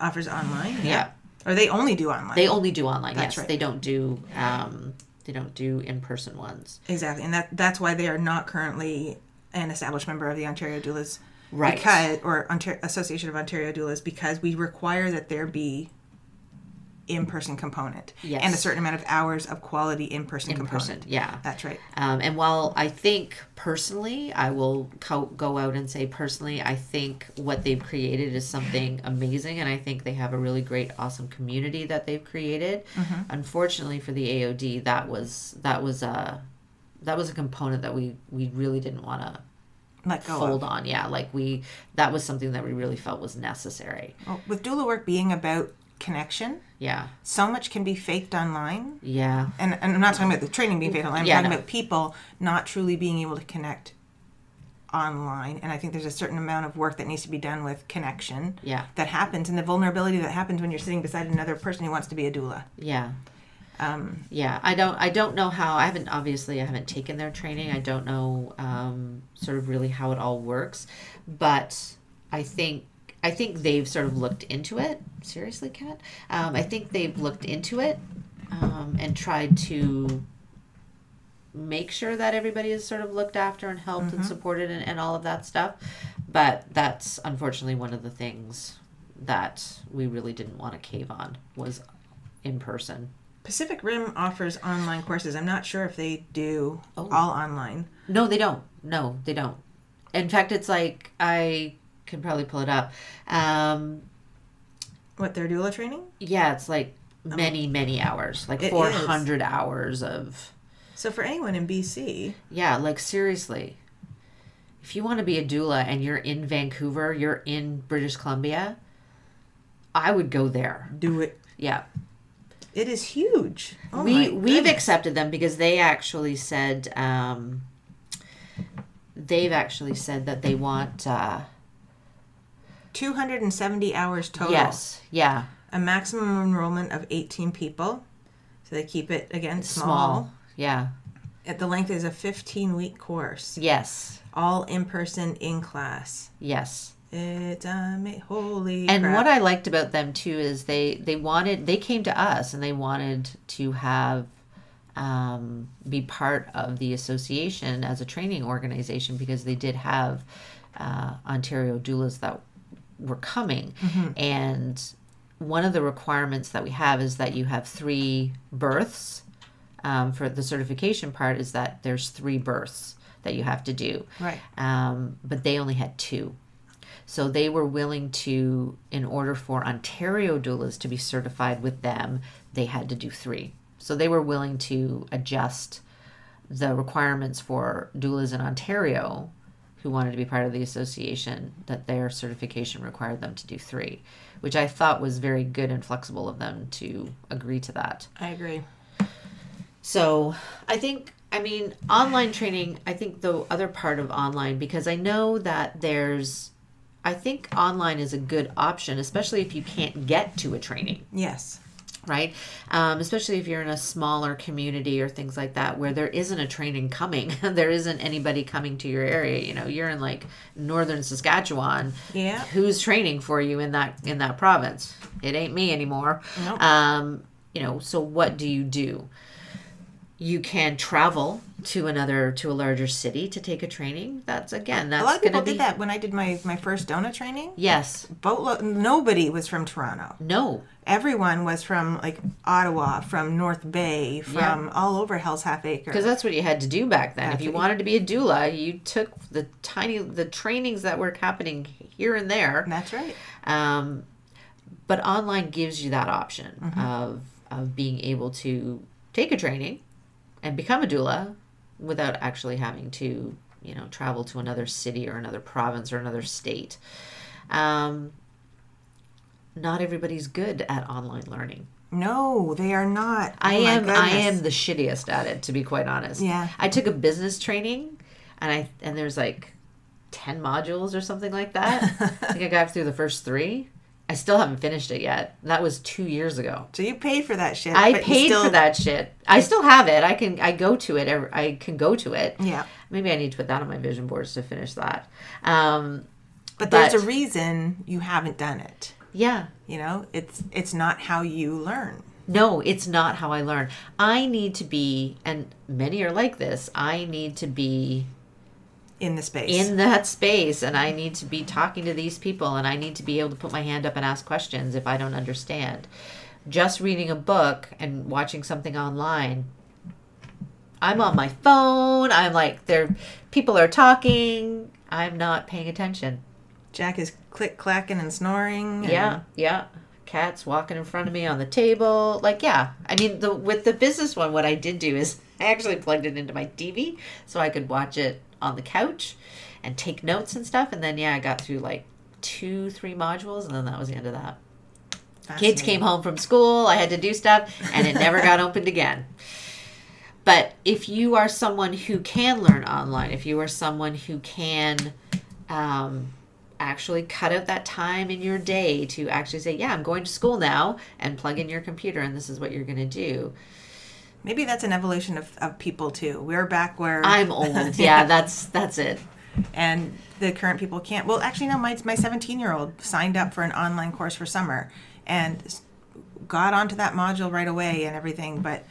Offers online. Yeah. Or they only do online. They only do online. That's yes, right. they don't do um, they don't do in person ones. exactly, and that that's why they are not currently an established member of the Ontario Doulas. Right. Because or Ontario, Association of Ontario Doulas because we require that there be in-person component Yes. and a certain amount of hours of quality in-person In component. person, yeah. That's right. Um, and while I think personally, I will co- go out and say personally, I think what they've created is something amazing, and I think they have a really great, awesome community that they've created. Unfortunately for the AOD, that was that was a that was a component that we we really didn't want to Let go fold of. on. Yeah, like we that was something that we really felt was necessary. Well, with doula work being about connection, Yeah, so much can be faked online. yeah, And, and I'm not talking about the training being faked online. I'm Yeah, talking no. about people not truly being able to connect online. And I think there's a certain amount of work that needs to be done with connection yeah, that happens and the vulnerability that happens when you're sitting beside another person who wants to be a doula. yeah. Um, Yeah, I don't. I don't know how. I haven't obviously. I haven't taken their training. I don't know um, sort of really how it all works, but I think I think they've sort of looked into it. Seriously, Kat. Um, I think they've looked into it um, and tried to make sure that everybody is sort of looked after and helped and supported and, and all of that stuff. But that's unfortunately one of the things that we really didn't want to cave on was in person. Pacific Rim offers online courses. I'm not sure if they do Oh. all online. No, they don't. No, they don't. In fact, it's like I can probably pull it up. Um, What their doula training? yeah, it's like many, many hours, like It is. four hundred hours of. So for anyone in BC, Yeah, like seriously, if you want to be a doula and you're in Vancouver, you're in British Columbia, I would go there. do it. Yeah, It is huge. Oh we we've accepted them because they actually said um, they've actually said that they want. Uh, 270 hours total. yes, yeah, A maximum enrollment of 18 people. So they keep it again small. small. Yeah. At the length is a 15 week course, Yes. all in person in class. Yes. It's holy. And crap. what I liked about them too is they they wanted they came to us and they wanted to have um, be part of the association as a training organization because they did have uh, Ontario doulas that were coming and one of the requirements that we have is that you have three births um, for the certification part is that there's three births that you have to do Right. um, but they only had two. So they were willing to, in order for Ontario doulas to be certified with them, they had to do three. So they were willing to adjust the requirements for doulas in Ontario who wanted to be part of the association, that their certification required them to do three, which I thought was very good and flexible of them to agree to that. I agree. So I think, I mean, online training, I think the other part of online, because I know that there's, I think online is a good option, especially if you can't get to a training, Yes. right? Um, especially if you're in a smaller community or things like that where there isn't a training coming, <laughs> there isn't anybody coming to your area. You know, you're in like northern Saskatchewan. Yeah. Who's training for you in that in that province? It ain't me anymore. Nope. Um, you know, so what do you do? You can travel to another to a larger city to take a training. That's again, that's A lot of people be did that when I did my, my first DONA training. yes, Boatload, nobody was from Toronto. no, Everyone was from like Ottawa, from North Bay, from all over Hell's Half Acre. because that's what you had to do back then. If you wanted to be a doula, you took the tiny the trainings that were happening here and there. That's right. Um, but online gives you that option Mm-hmm. of of being able to take a training and become a doula without actually having to, you know, travel to another city or another province or another state. Um, not everybody's good at online learning. No, they are not. I Oh my am I am the shittiest at it to be quite honest. Yeah. I took a business training and I and there's like 10 modules or something like that. <laughs> I think I got through the first 3. I still haven't finished it yet. That was 2 years ago. So you paid for that shit. I paid still- for that shit. I still have it. I can I go to it. every- I can go to it. Yeah. Maybe I need to put that on my vision boards to finish that. Um, But there's But- a reason you haven't done it. Yeah. You know, it's it's not how you learn. No, it's not how I learn. I need to be, and many are like this, I need to be in the space. in that space and I need to be talking to these people and I need to be able to put my hand up and ask questions if I don't understand. Just reading a book and watching something online, I'm on my phone. I'm like, there, people are talking. I'm not paying attention. Jack is click clacking and snoring. and- Yeah, yeah. Cats walking in front of me on the table. Like, yeah. I mean, the with the business one, what I did do is <laughs> I actually plugged it into my TV so I could watch it on the couch and take notes and stuff. And then, yeah, I got through like two, three modules, and then that was the end of that. Kids came home from school. I had to do stuff, and it never got <laughs> opened again. But if you are someone who can learn online, if you are someone who can um, actually cut out that time in your day to actually say, Yeah, I'm going to school now, and plug in your computer, and this is what you're going to do. Maybe that's an evolution of, of people too. We're back where <laughs> I'm old. <laughs> Yeah, that's that's it. and the current people can't. Well, actually, no. My my 17 year old signed up for an online course for summer and got onto that module right away and everything. But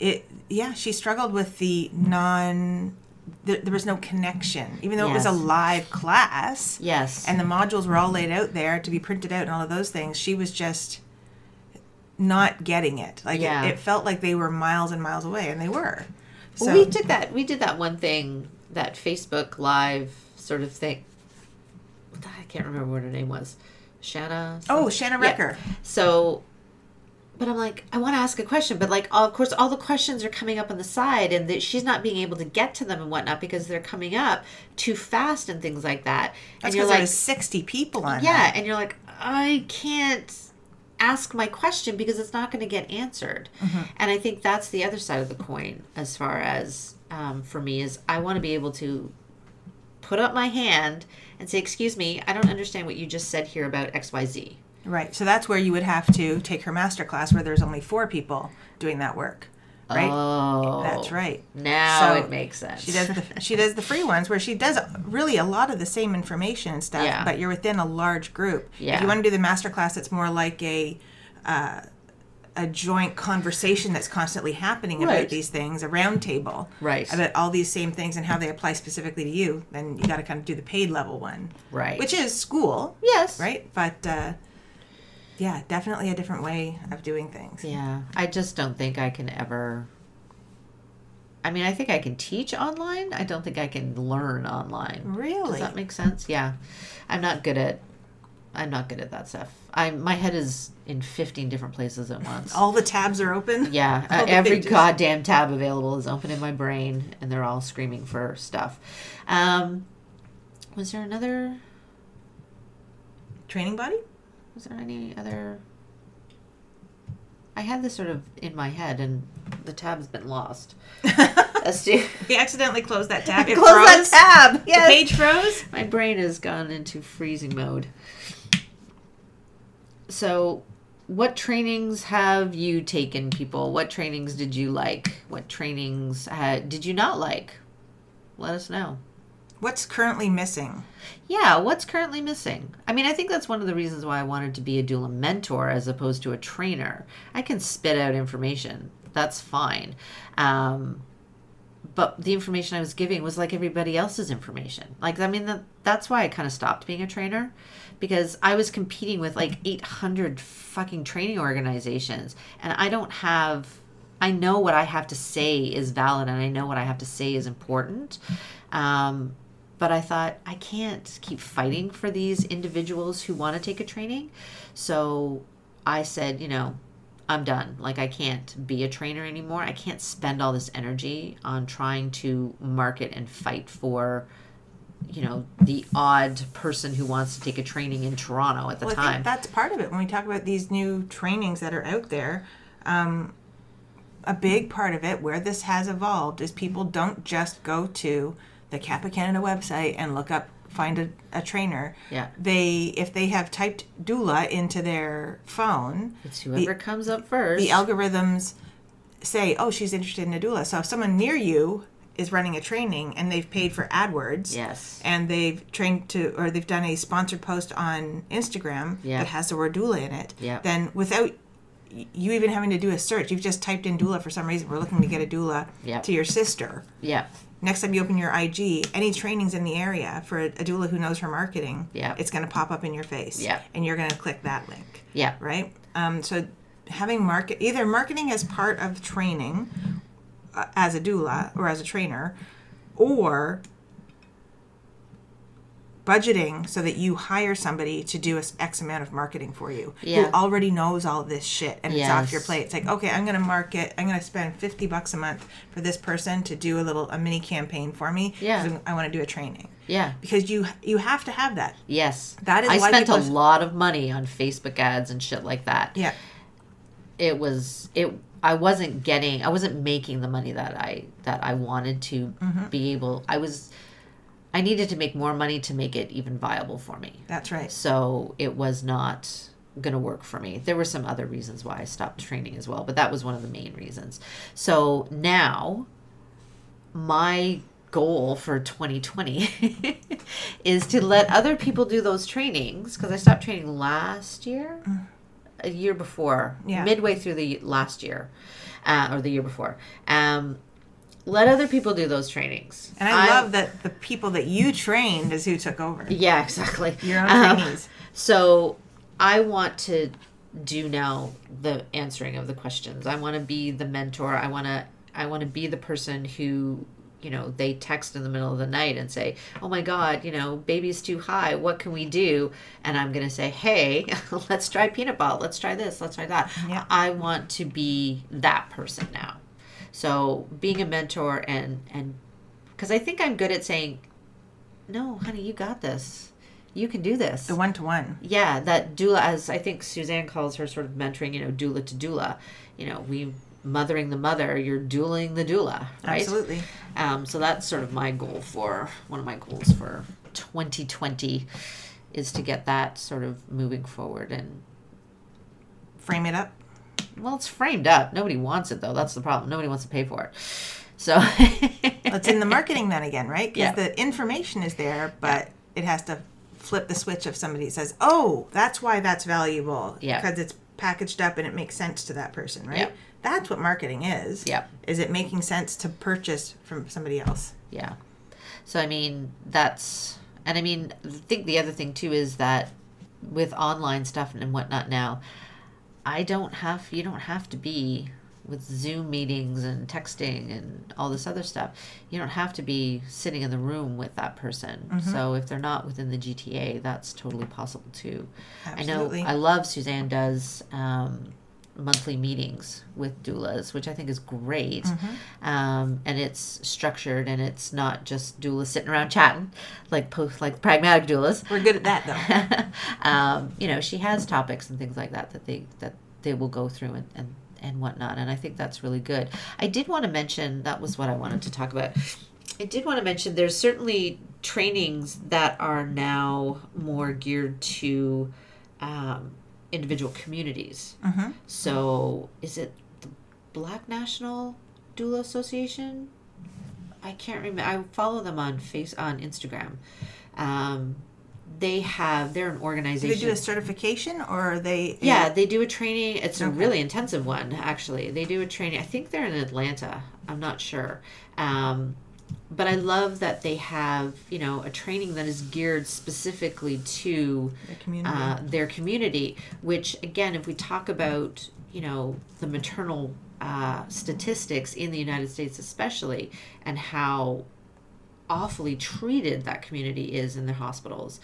it, yeah, she struggled with the non. There, there was no connection, even though it was a live class. Yes. and the modules were all laid out there to be printed out and all of those things she was just not getting it like Yeah. it, it felt like they were miles and miles away and they were so Well, we did that. We did that one thing, that Facebook Live sort of thing. I can't remember what her name was. Shanna. oh shanna Yeah. recker So, but I'm like, I want to ask a question, but like, all, of course, all the questions are coming up on the side, and that she's not being able to get to them and whatnot because they're coming up too fast and things like that. that's and you're because like, 60 people on yeah, that. and you're like, I can't ask my question because it's not going to get answered. Mm-hmm. And I think that's the other side of the coin as far as um, for me is I want to be able to put up my hand and say, "Excuse me, I don't understand what you just said here about X, Y, Z." right so that's where you would have to take her master class where there's only four people doing that work right Oh, that's right Now So, it makes sense. she does the she does the free ones where she does really a lot of the same information and stuff, Yeah. but you're within a large group. Yeah. If you want to do the master class, it's more like a uh, a joint conversation that's constantly happening about these things, a round table, Right. about all these same things and how they apply specifically to you. Then you got to kind of do the paid level one, Right. Which is school, yes, right? But uh, yeah, definitely a different way of doing things. Yeah, I just don't think I can ever. I mean, I think I can teach online. I don't think I can learn online. Really? Does that make sense? Yeah, I'm not good at. I'm not good at that stuff. I my head is in 15 different places at <laughs> once. All the tabs are open. Yeah, <laughs> uh, every pages. goddamn tab available is open in my brain, and they're all screaming for stuff. Um, was there another? Training body. Was there any other? I had this sort of in my head, and the tab's been lost. <laughs> Let's do. <laughs> He accidentally closed that tab. It Close that froze. tab. The page froze. My brain has gone into freezing mode. So, what trainings have you taken, people? What trainings did you like? What trainings did you not like? Let us know. What's currently missing? Yeah, what's currently missing? I mean, I think that's one of the reasons why I wanted to be a doula mentor as opposed to a trainer. I can spit out information. That's fine. Um, but the information I was giving was like everybody else's information. Like, I mean, that, that's why I kind of stopped being a trainer because I was competing with like 800 fucking training organizations and I don't have, I know what I have to say is valid and I know what I have to say is important. Um, but I thought I can't keep fighting for these individuals who want to take a training. So I said, you know, I'm done. Like I can't be a trainer anymore. I can't spend all this energy on trying to market and fight for you know the odd person who wants to take a training in Toronto at the Well, I time. think that's part of it when we talk about these new trainings that are out there. Um, a big part of it, where this has evolved, is people don't just go to the CAPPA Canada website and look up, find a, a trainer. Yeah. They, if they have typed doula into their phone, it's whoever comes up first. the algorithms say, "Oh, she's interested in a doula." So if someone near you is running a training and they've paid for AdWords. Yes. And they've trained to, or they've done a sponsored post on Instagram Yeah. that has the word doula in it. Yeah. Then without you even having to do a search, you've just typed in doula for some reason. We're looking to get a doula Yeah. to your sister. Yeah. Next time you open your IG, any trainings in the area for a, a doula who knows her marketing, Yeah. it's going to pop up in your face. Yeah. And you're going to click that link Yeah. right? Um, so having market either marketing as part of training uh, as a doula or as a trainer, or budgeting so that you hire somebody to do X amount of marketing for you Yeah. who already knows all this shit and it's off your plate. It's like, okay, I'm going to market, I'm going to spend 50 bucks a month for this person to do a little, a mini campaign for me. Yeah. I'm- want to do a training. Yeah. Because you you have to have that. Yes. That is I spent a lot of money on Facebook ads and shit like that. Yeah. It was it I wasn't getting I wasn't making the money that I that I wanted to Mm-hmm. be able I was I needed to make more money to make it even viable for me. That's right. So it was not going to work for me. There were some other reasons why I stopped training as well, but that was one of the main reasons. So now my goal for 2020 <laughs> is to let other people do those trainings because I stopped training last year, a year before, Yeah. midway through the last year, uh, or the year before. Um, let other people do those trainings. And I, love that the people that you trained is who took over. Yeah, exactly. Your own Um, trainees. So I want to do now the answering of the questions. I want to be the mentor. I want to I want to be the person who you know they text in the middle of the night and say, "Oh my God, you know, baby's too high. What can we do?" And I'm gonna say, "Hey, <laughs> let's try peanut ball. Let's try this. Let's try that." Yeah. I want to be that person now. So being a mentor and and because I think I'm good at saying, "No, honey, you got this. You can do this." The one to one. yeah, that doula, as I think Suzanne calls her sort of mentoring, you know, doula to doula. You know, we mothering the mother, you're dueling the doula, right? Absolutely. Um, so that's sort of my goal for one of my goals for 2020 is to get that sort of moving forward. And Frame it up. Well, it's framed up. Nobody wants it though. That's the problem. Nobody wants to pay for it. So It's in the marketing then again, right? Because Yeah. the information is there, but it has to flip the switch if somebody says, "Oh, that's why that's valuable." Yeah. Because it's packaged up and it makes sense to that person, right? Yeah. That's what marketing is. Yeah. Is it making sense to purchase from somebody else? Yeah. So I mean, that's and I mean, I think the other thing too is that with online stuff and whatnot now, I don't have you don't have to be with Zoom meetings and texting and all this other stuff. You don't have to be sitting in the room with that person. So if they're not within the GTA, that's totally possible too. Absolutely. I know I love Suzanne does um, monthly meetings with doulas, which I think is great. Um, and it's structured and it's not just doulas sitting around chatting like post like pragmatic doulas. We're good at that though. <laughs> um, you know, she has topics and things like that that they that they will go through and, and and whatnot, and I think that's really good. I did want to mention that was what I wanted to talk about. I did want to mention there's certainly trainings that are now more geared to um, individual communities. Mhm. So is it the Black National Doula Association? I can't remember. I follow them on face on Instagram. Um, they have they're an Do organization. they do a certification or are they? yeah, they do a training. It's a really intensive one, actually. They do a training. I think they're in Atlanta. I'm not sure. Um, but I love that they have, you know, a training that is geared specifically to The community. uh, their community. Which, again, if we talk about, you know, the maternal uh, statistics in the United States, especially, and how awfully treated that community is in their hospitals,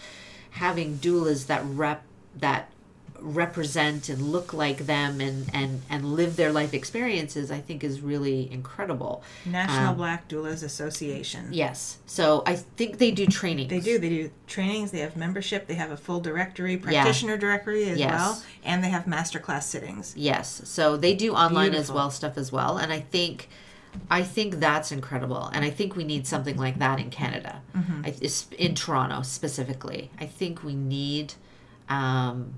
having doulas that rep that represent and look like them and and and live their life experiences i think is really incredible National um, Black Doulas Association. yes so i think they do training They do. They do trainings. They have membership. They have a full directory, practitioner directory as Yes. well, and they have masterclass sittings. Yes. So they do online as well stuff as well and I think I think that's incredible and I think we need something like that in Canada. I, in Toronto specifically. I think we need um,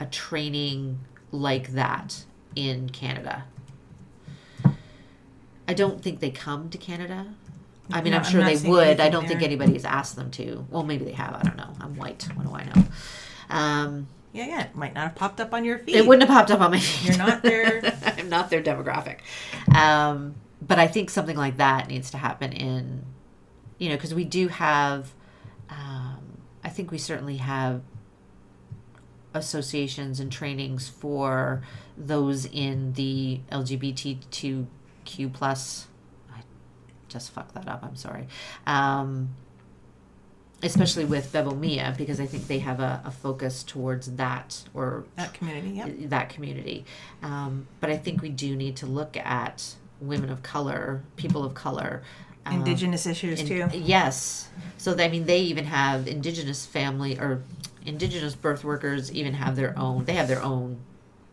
a training like that in Canada. I don't think they come to Canada I mean, No, I'm I'm sure they would. I don't think there. anybody's asked them to. Well, maybe they have. I don't know. I'm white. What do I know? Um, Yeah, yeah. It might not have popped up on your feed. it wouldn't have popped up on my feed. You're not their- <laughs> I'm not their demographic. Um, but I think something like that needs to happen in, you know, because we do have, um, I think we certainly have associations and trainings for those in the LGBTQ plus. I just fucked that up. I'm sorry. Um, especially with Bebo Mia, because I think they have a, a focus towards that or that community. Yep. that community. Um, but I think we do need to look at women of color, people of color. um, Indigenous issues in- too. Yes. So I mean, they even have indigenous family or indigenous birth workers even have their own. They have their own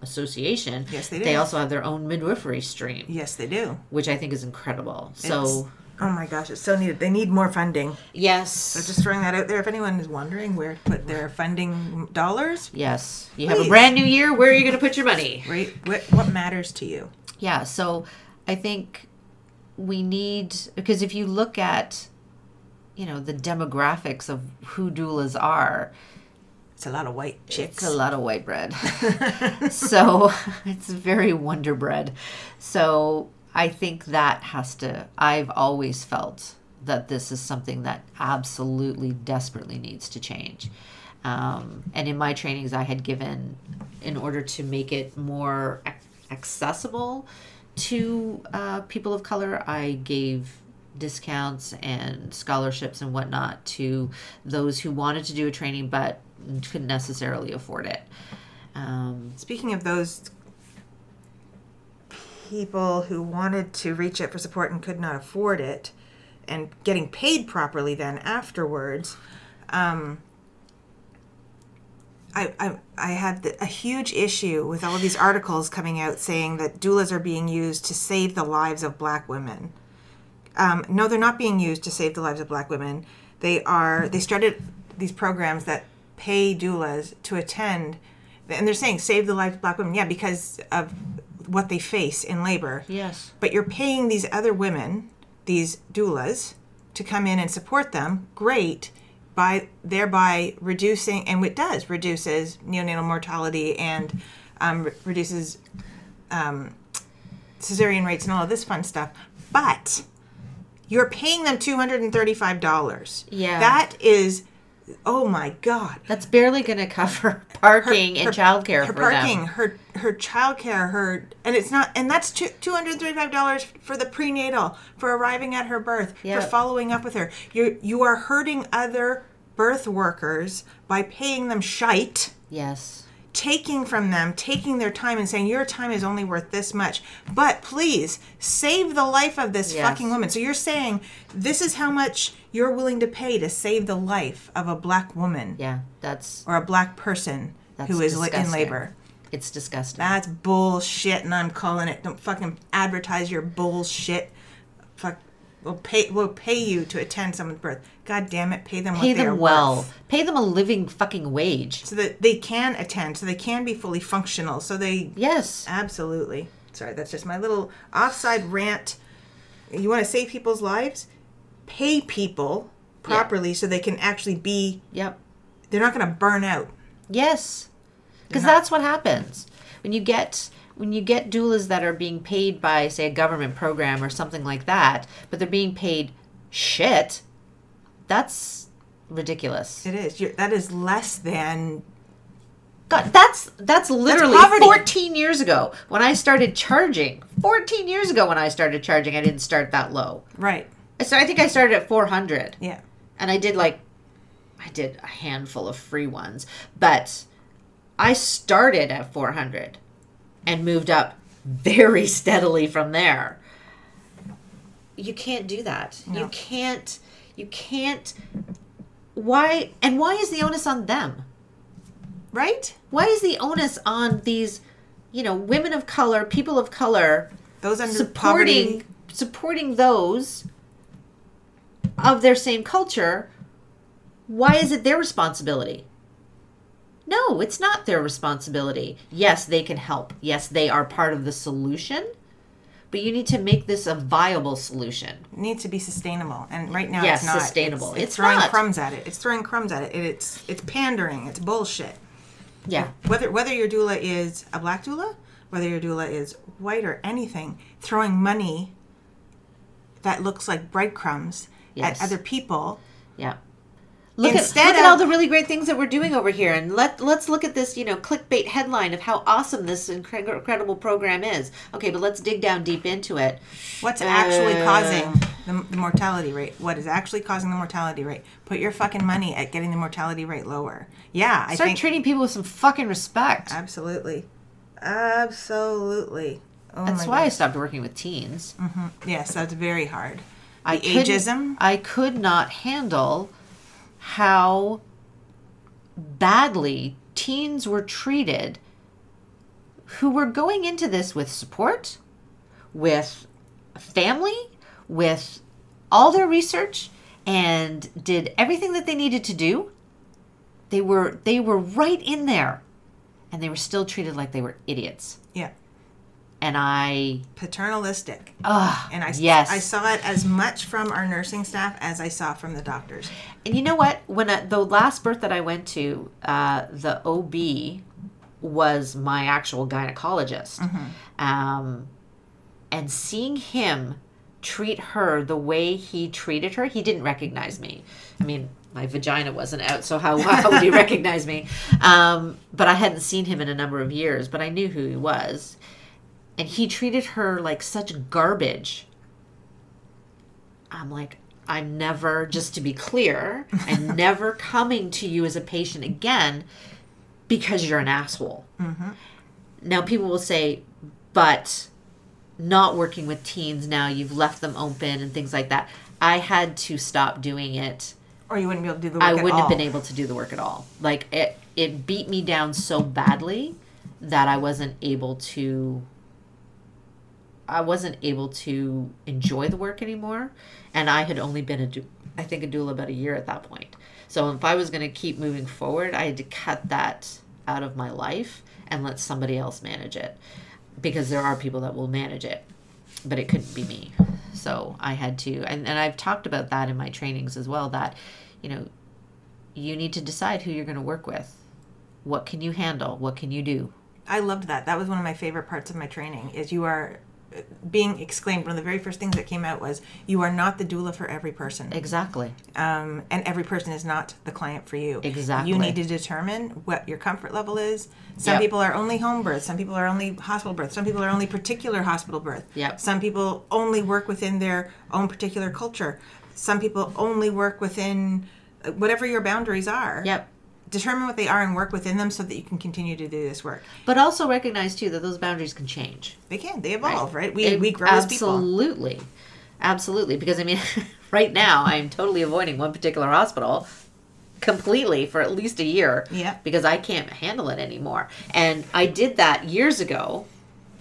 association. Yes, they do. They also have their own midwifery stream, Yes, they do. which I think is incredible. So Oh my gosh, it's so needed. They need more funding. yes, So just throwing that out there. If anyone is wondering where to put their funding dollars, yes. You have a brand new year. Where are you going to put your money? right? What, what matters to you? Yeah, so I think we need because if you look at you know the demographics of who doulas are, It's a lot of white chicks. it's a lot of white bread. <laughs> so <laughs> it's very wonder bread. So I think that has to I've always felt that this is something that absolutely desperately needs to change. Um, and in my trainings, I had given, in order to make it more accessible to uh, people of color, I gave discounts and scholarships and whatnot to those who wanted to do a training but couldn't necessarily afford it. Um, Speaking of those people who wanted to reach out for support and could not afford it, and getting paid properly then afterwards, um, I, I, I had the, a huge issue with all of these articles coming out saying that doulas are being used to save the lives of black women. Um, no, they're not being used to save the lives of black women. They are. They started these programs that pay doulas to attend, and they're saying save the lives of black women. Yeah, because of what they face in labor. yes. But you're paying these other women, these doulas, to come in and support them. Great, by thereby reducing, and it does reduces neonatal mortality and um, re- reduces um, cesarean rates and all of this fun stuff. But you're paying them two hundred and thirty-five dollars. Yeah. that is, oh my god. That's barely going to cover <laughs> parking and childcare her for parking, them. her her childcare, her and it's not and that's two hundred thirty five dollars for the prenatal, for arriving at her birth, Yeah. for following up with her. You you are hurting other birth workers by paying them shite, Yes. Taking from them, taking their time and saying your time is only worth this much. But please save the life of this Yes. fucking woman. So you're saying this is how much you're willing to pay to save the life of a black woman Yeah, that's or a black person who is li- in labor. it's disgusting. That's bullshit, and I'm calling it. Don't fucking advertise your bullshit. Fuck, we'll pay. We'll pay you to attend someone's birth. God damn it, pay them. Pay what they them well. worth. Pay them a living fucking wage. so that they can attend, so they can be fully functional. So they Yes. absolutely. Sorry, that's just my little offside rant. You want to save people's lives? Pay people properly so they can actually be. Yep. They're not going to burn out. Yes. Because that's what happens when you get when you get doulas that are being paid by say a government program or something like that, but they're being paid shit. That's ridiculous. It is. You're, that is less than God, that's that's literally poverty. 14 years ago when I started charging. 14 years ago when I started charging, I didn't start that low. right. So I think I started at 400. Yeah. and I did like I did a handful of free ones, but I started at 400 and moved up very <laughs> steadily from there. You can't do that. You can't you can't why and why is the onus on them? Right. Why is the onus on these you know, women of color, people of color Those under supporting poverty. supporting those of their same culture why is it their responsibility no it's not their responsibility yes they can help yes they are part of the solution but you need to make this a viable solution. It needs to be sustainable, and right now Yes, it's not sustainable. It's, it's It's throwing not. crumbs at it. It's throwing crumbs at it. it. It's it's pandering. It's bullshit. Yeah. Whether whether your doula is a black doula, whether your doula is white or anything, throwing money that looks like breadcrumbs Yes. at other people. Yeah. Look Instead at look of- at all the really great things that we're doing over here, and let let's look at this, you know, clickbait headline of how awesome this incre- incredible program is. Okay, but let's dig down deep into it. What's actually Uh, causing the, the mortality rate? What is actually causing the mortality rate? Put your fucking money at getting the mortality rate lower. Yeah, I Start think treating people with some fucking respect. absolutely, absolutely. Oh That's why I stopped working with teens. Yes, that's very hard. I The couldn't- ageism. I could not handle how badly teens were treated who were going into this with support, with family, with all their research and did everything that they needed to do. They were they were right in there and they were still treated like they were idiots. Yeah, And I paternalistic. ugh, And I, yes. I saw it as much from our nursing staff as I saw from the doctors. And you know what? When I, the last birth that I went to, uh, the OB was my actual gynecologist, um, and seeing him treat her the way he treated her, he didn't recognize me. I mean, my vagina wasn't out, so how, <laughs> how would he recognize me? Um, but I hadn't seen him in a number of years, but I knew who he was. And he treated her like such garbage. I'm like, I'm never, just to be clear, I'm <laughs> never coming to you as a patient again because you're an asshole. Mm-hmm. Now, people will say, but not working with teens now, you've left them open and things like that. I had to stop doing it. Or you wouldn't be able to do the work I wouldn't have been able to do the work at all. Like it, it beat me down so badly that I wasn't able to. I wasn't able to enjoy the work anymore, and I had only been a, dou- I think a doula about a year at that point. So if I was going to keep moving forward, I had to cut that out of my life and let somebody else manage it, because there are people that will manage it, but it couldn't be me. So I had to, and, and I've talked about that in my trainings as well. That, you know, you need to decide who you're going to work with. What can you handle? What can you do? I loved that. That was one of my favorite parts of my training. Is you are being exclaimed. One of the very first things that came out was you are not the doula for every person, Exactly. um, and every person is not the client for you. Exactly. You need to determine what your comfort level is. Some Yep. people are only home birth. Some people are only hospital birth. Some people are only particular hospital birth. Yep. Some people only work within their own particular culture. Some people only work within uh, whatever your boundaries are. Yep. Determine what they are and work within them so that you can continue to do this work. But also recognize too that those boundaries can change. They can. They evolve, right? We, It- we grow as people. Absolutely. Absolutely. Because I mean, <laughs> right now I'm totally avoiding one particular hospital completely for at least a year. Yeah. Because I can't handle it anymore. And I did that years ago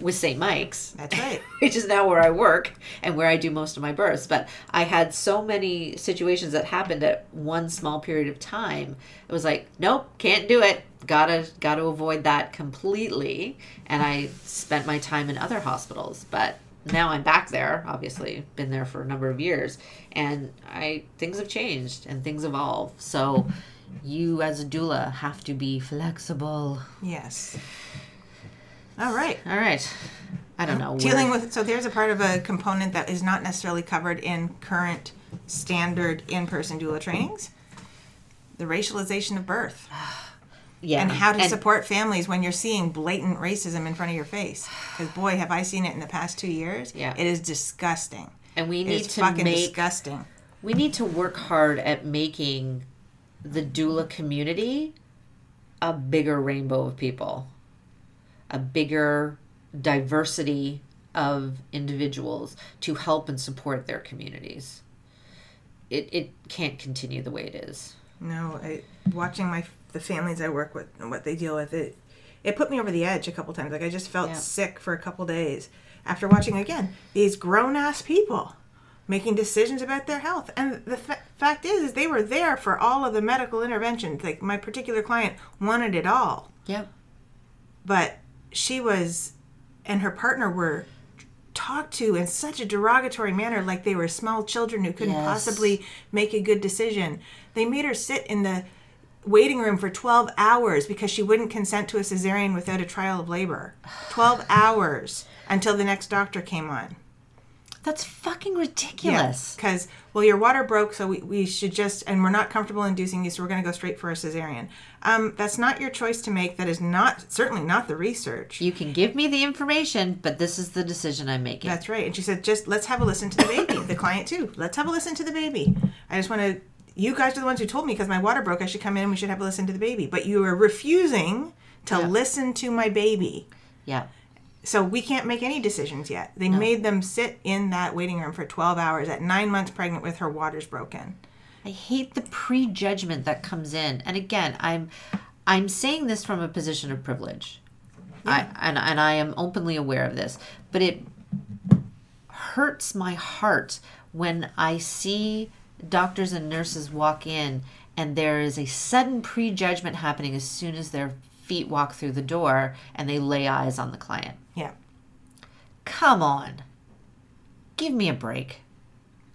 with St. Mike's. That's right. <laughs> which is now where I work and where I do most of my births. But I had so many situations that happened at one small period of time. It was like, nope, can't do it. Gotta gotta avoid that completely. And I spent my time in other hospitals. But now I'm back there, obviously, been there for a number of years, and I things have changed and things evolve. So you as a doula have to be flexible. Yes. All right. All right. I don't know. Dealing where- with so there's a part of a component that is not necessarily covered in current standard in-person doula trainings. The racialization of birth <sighs> yeah, and how to support families when you're seeing blatant racism in front of your face. Because boy, have I seen it in the past two years. Yeah. It is disgusting. and we need is to fucking make disgusting. we need to work hard at making the doula community a bigger rainbow of people a bigger diversity of individuals to help and support their communities it, it can't continue the way it is No, I, watching my the families I work with and what they deal with it, it put me over the edge a couple times. Like I just felt Yeah. sick for a couple days after watching again these grown ass people making decisions about their health. And the fa- fact is, is they were there for all of the medical interventions. Like my particular client wanted it all, yep but she was, and her partner were talked to in such a derogatory manner, like they were small children who couldn't Yes. possibly make a good decision. They made her sit in the waiting room for 12 hours because she wouldn't consent to a cesarean without a trial of labor. 12 hours until the next doctor came on. That's fucking ridiculous. Because, well, your water broke, so we, we should just, and we're not comfortable inducing you, so we're going to go straight for a cesarean. Um, that's not your choice to make. That is not, certainly not the research. You can give me the information, but this is the decision I'm making. That's right. And she said, just let's have a listen to the baby. the client, too. Let's have a listen to the baby. I just want to, you guys are the ones who told me because my water broke, I should come in and we should have a listen to the baby. But you are refusing to Yeah. listen to my baby. yeah. So we can't make any decisions yet. They made them sit in that waiting room for 12 hours at nine months pregnant with her waters broken. I hate the prejudgment that comes in. And again, I'm I'm saying this from a position of privilege. I and, and I am openly aware of this. But it hurts my heart when I see doctors and nurses walk in and there is a sudden prejudgment happening as soon as their feet walk through the door and they lay eyes on the client. Yeah. Come on. Give me a break.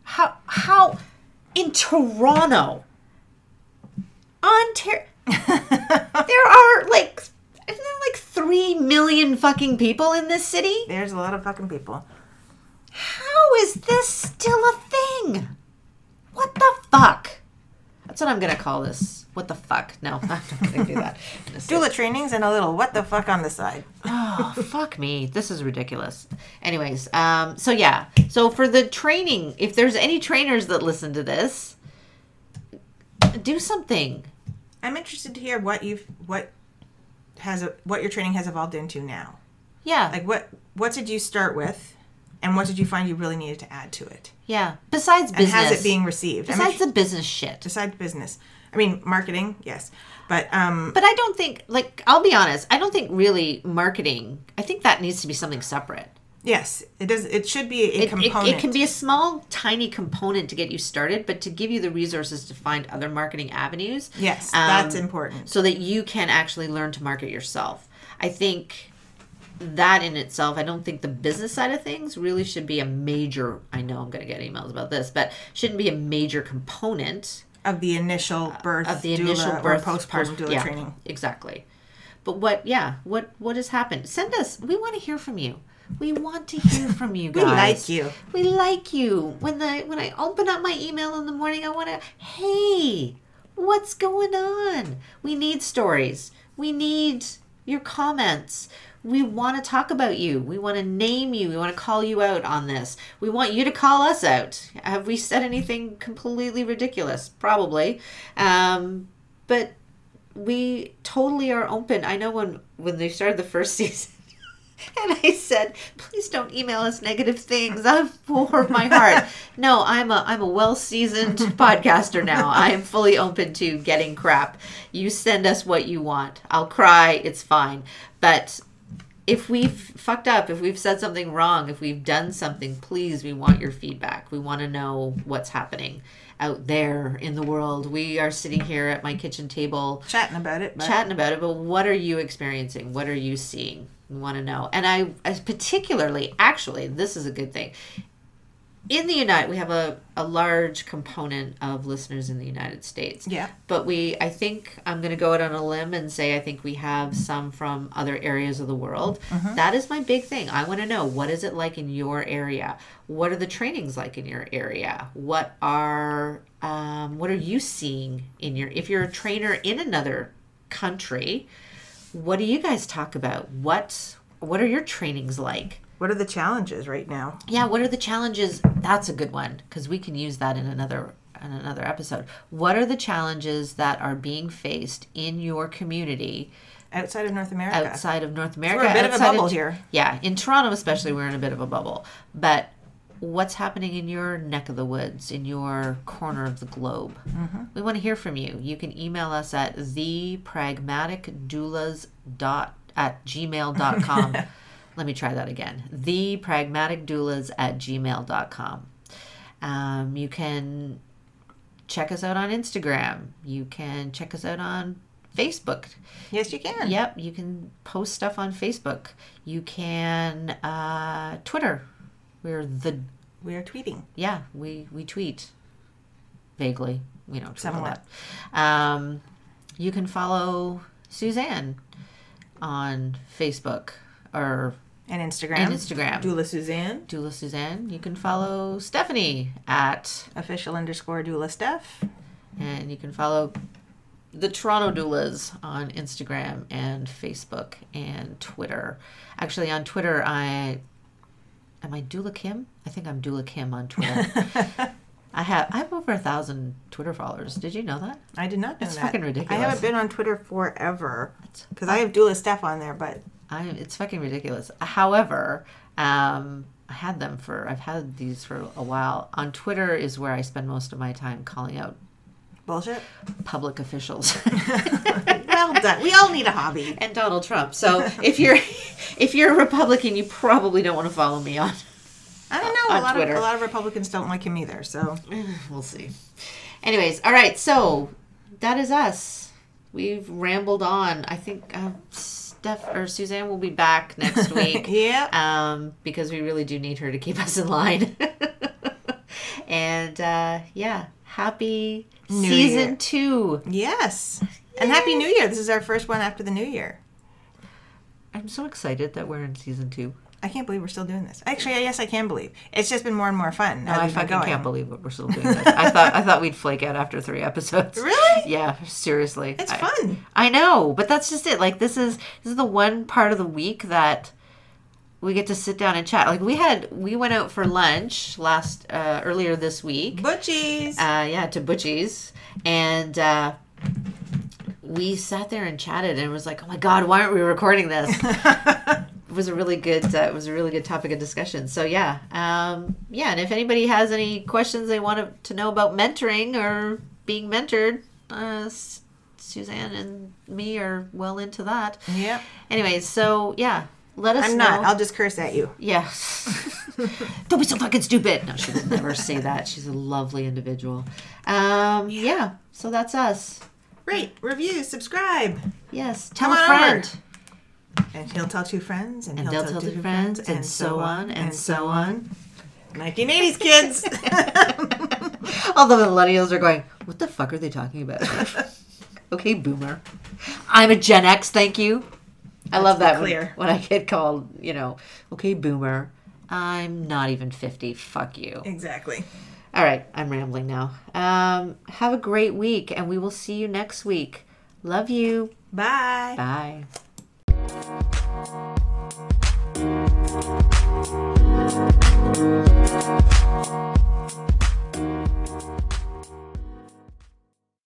How how in Toronto, Ontario <laughs> there are like isn't there like 3 million fucking people in this city? There's a lot of fucking people. How is this still a thing? What the fuck? That's what I'm to call this. What the fuck? No, <laughs> I'm not going to do that. <laughs> Doula trainings and a little what the fuck on the side. oh fuck me this is ridiculous anyways um so yeah so for the training if there's any trainers that listen to this do something I'm interested to hear what you've what has what your training has evolved into now. yeah Like what what did you start with, and what did you find you really needed to add to it? yeah besides business. And has it being received? I mean, besides the business shit besides business, I mean marketing, yes, but um, but i don't think like i'll be honest i don't think really marketing i think that needs to be something separate yes, it does. It should be a it, it, component. it can be a small tiny component to get you started but to give you the resources to find other marketing avenues yes, um, that's important. so that you can actually learn to market yourself. I think that in itself, I don't think the business side of things really should be a major. I know I'm going to get emails about this, but shouldn't be a major component Of the initial birth, of the initial or birth postpartum post- doula yeah, training. Exactly. But what? Yeah. What? What has happened? Send us. We want to hear from you. We want to hear from you <laughs> We like you. We like you. When the when I open up my email in the morning, I want to. Hey, what's going on? We need stories. We need your comments. We want to talk about you. We want to name you. We want to call you out on this. We want you to call us out. Have we said anything completely ridiculous? Probably. Um, but we totally are open. I know when when they started the first <laughs> season, <laughs> and I said, "Please don't email us negative things." I pour my heart. <laughs> No, I'm a I'm a well seasoned <laughs> podcaster now. I am fully open to getting crap. You send us what you want. I'll cry. It's fine. But if we've fucked up, if we've said something wrong, if we've done something, please, we want your feedback. We want to know what's happening out there in the world. We are sitting here at my kitchen table Chatting about it, but chatting about it, but what are you experiencing? What are you seeing? Want to know. And I, as particularly, actually, this is a good thing. In the United, we have a, a large component of listeners in the United States. yeah, But we, I think, I'm going to go out on a limb and say I think we have some from other areas of the world. That is my big thing. I want to know what is it like in your area? What are the trainings like in your area? What are um, what are you seeing in your? If you're a trainer in another country, what do you guys talk about? What what are your trainings like? what are the challenges right now? Yeah, what are the challenges? That's a good one because we can use that in another in another episode. What are the challenges that are being faced in your community Outside of North America, outside of North America? we're a bit of a bubble here. Yeah, in Toronto especially, we're in a bit of a bubble. But what's happening in your neck of the woods, in your corner of the globe? Mm-hmm. We want to hear from you. You can email us at thepragmaticdoulas dot at gmail.com. <laughs> Let me try that again. Thepragmaticdoulas at gmail.com. Um, you can check us out on Instagram. You can check us out on Facebook. yes, you can. Yep, you can post stuff on Facebook. You can uh, Twitter. We're the We are tweeting. yeah. We we tweet vaguely. We don't tweet Somewhat. Um, you can follow Suzanne on Facebook or And Instagram. and Instagram. Doula Suzanne. Doula Suzanne. You can follow Stephanie at, Official underscore doula Steph. and you can follow the Toronto Doulas on Instagram and Facebook and Twitter. Actually, on Twitter, I am I Doula Kim. I think I'm Doula Kim on Twitter. I have I have over a thousand Twitter followers. Did you know that? I did not know It's that. fucking ridiculous. I haven't been on Twitter forever because I have doula Steph on there, but I it's fucking ridiculous. However, um, I had them for I've had these for a while. On Twitter is where I spend most of my time calling out bullshit. public officials. <laughs> <laughs> well done. We all need a hobby. and Donald Trump. So if you're <laughs> if you're a Republican, you probably don't want to follow me on. I don't know. A lot Twitter. of a lot of Republicans don't like him either. So <sighs> We'll see. Anyways, all right. So that is us. We've rambled on. I think uh, Steph or Suzanne will be back next week. yeah. um, because we really do need her to keep us in line. and uh, yeah, happy New season Year. two. Yes. And happy New Year. This is our first one after the New Year. I'm so excited that we're in season two. I can't believe we're still doing this. Actually, yes, I can believe. It's just been more and more fun. No, I fucking can't believe what we're still doing. This. I thought I thought we'd flake out after three episodes. Really? <laughs> Yeah, seriously. It's I- fun. I know, but that's just it. Like this is this is the one part of the week that we get to sit down and chat. Like we had we went out for lunch last uh, earlier this week. Butchies. uh, yeah, to Butchie's, and uh, we sat there and chatted, and it was like, oh my god, why aren't we recording this? <laughs> it was a really good, uh, it was a really good topic of discussion. So yeah, um, yeah, and if anybody has any questions they want to know about mentoring or being mentored, uh, Suzanne and me are well into that. Yeah. Anyways, so yeah. Let us I'm know. not. I'll just curse at you. Yes. <laughs> <laughs> Don't be so fucking stupid. No, she would never say that. She's a lovely individual. Um, yeah. So that's us. Rate, review, subscribe. Yes. Tell Come a on friend. And he'll tell two friends, and, And he'll tell, two friends, and so on, and so on. 1980s kids. <laughs> All the millennials are going, what the fuck are they talking about? okay, boomer. I'm a Gen X, thank you. I love that clear. When, when I get called, you know, okay, boomer, I'm not even 50. Fuck you. Exactly. All right, I'm rambling now. Um, have a great week, and we will see you next week. Love you. Bye. Bye.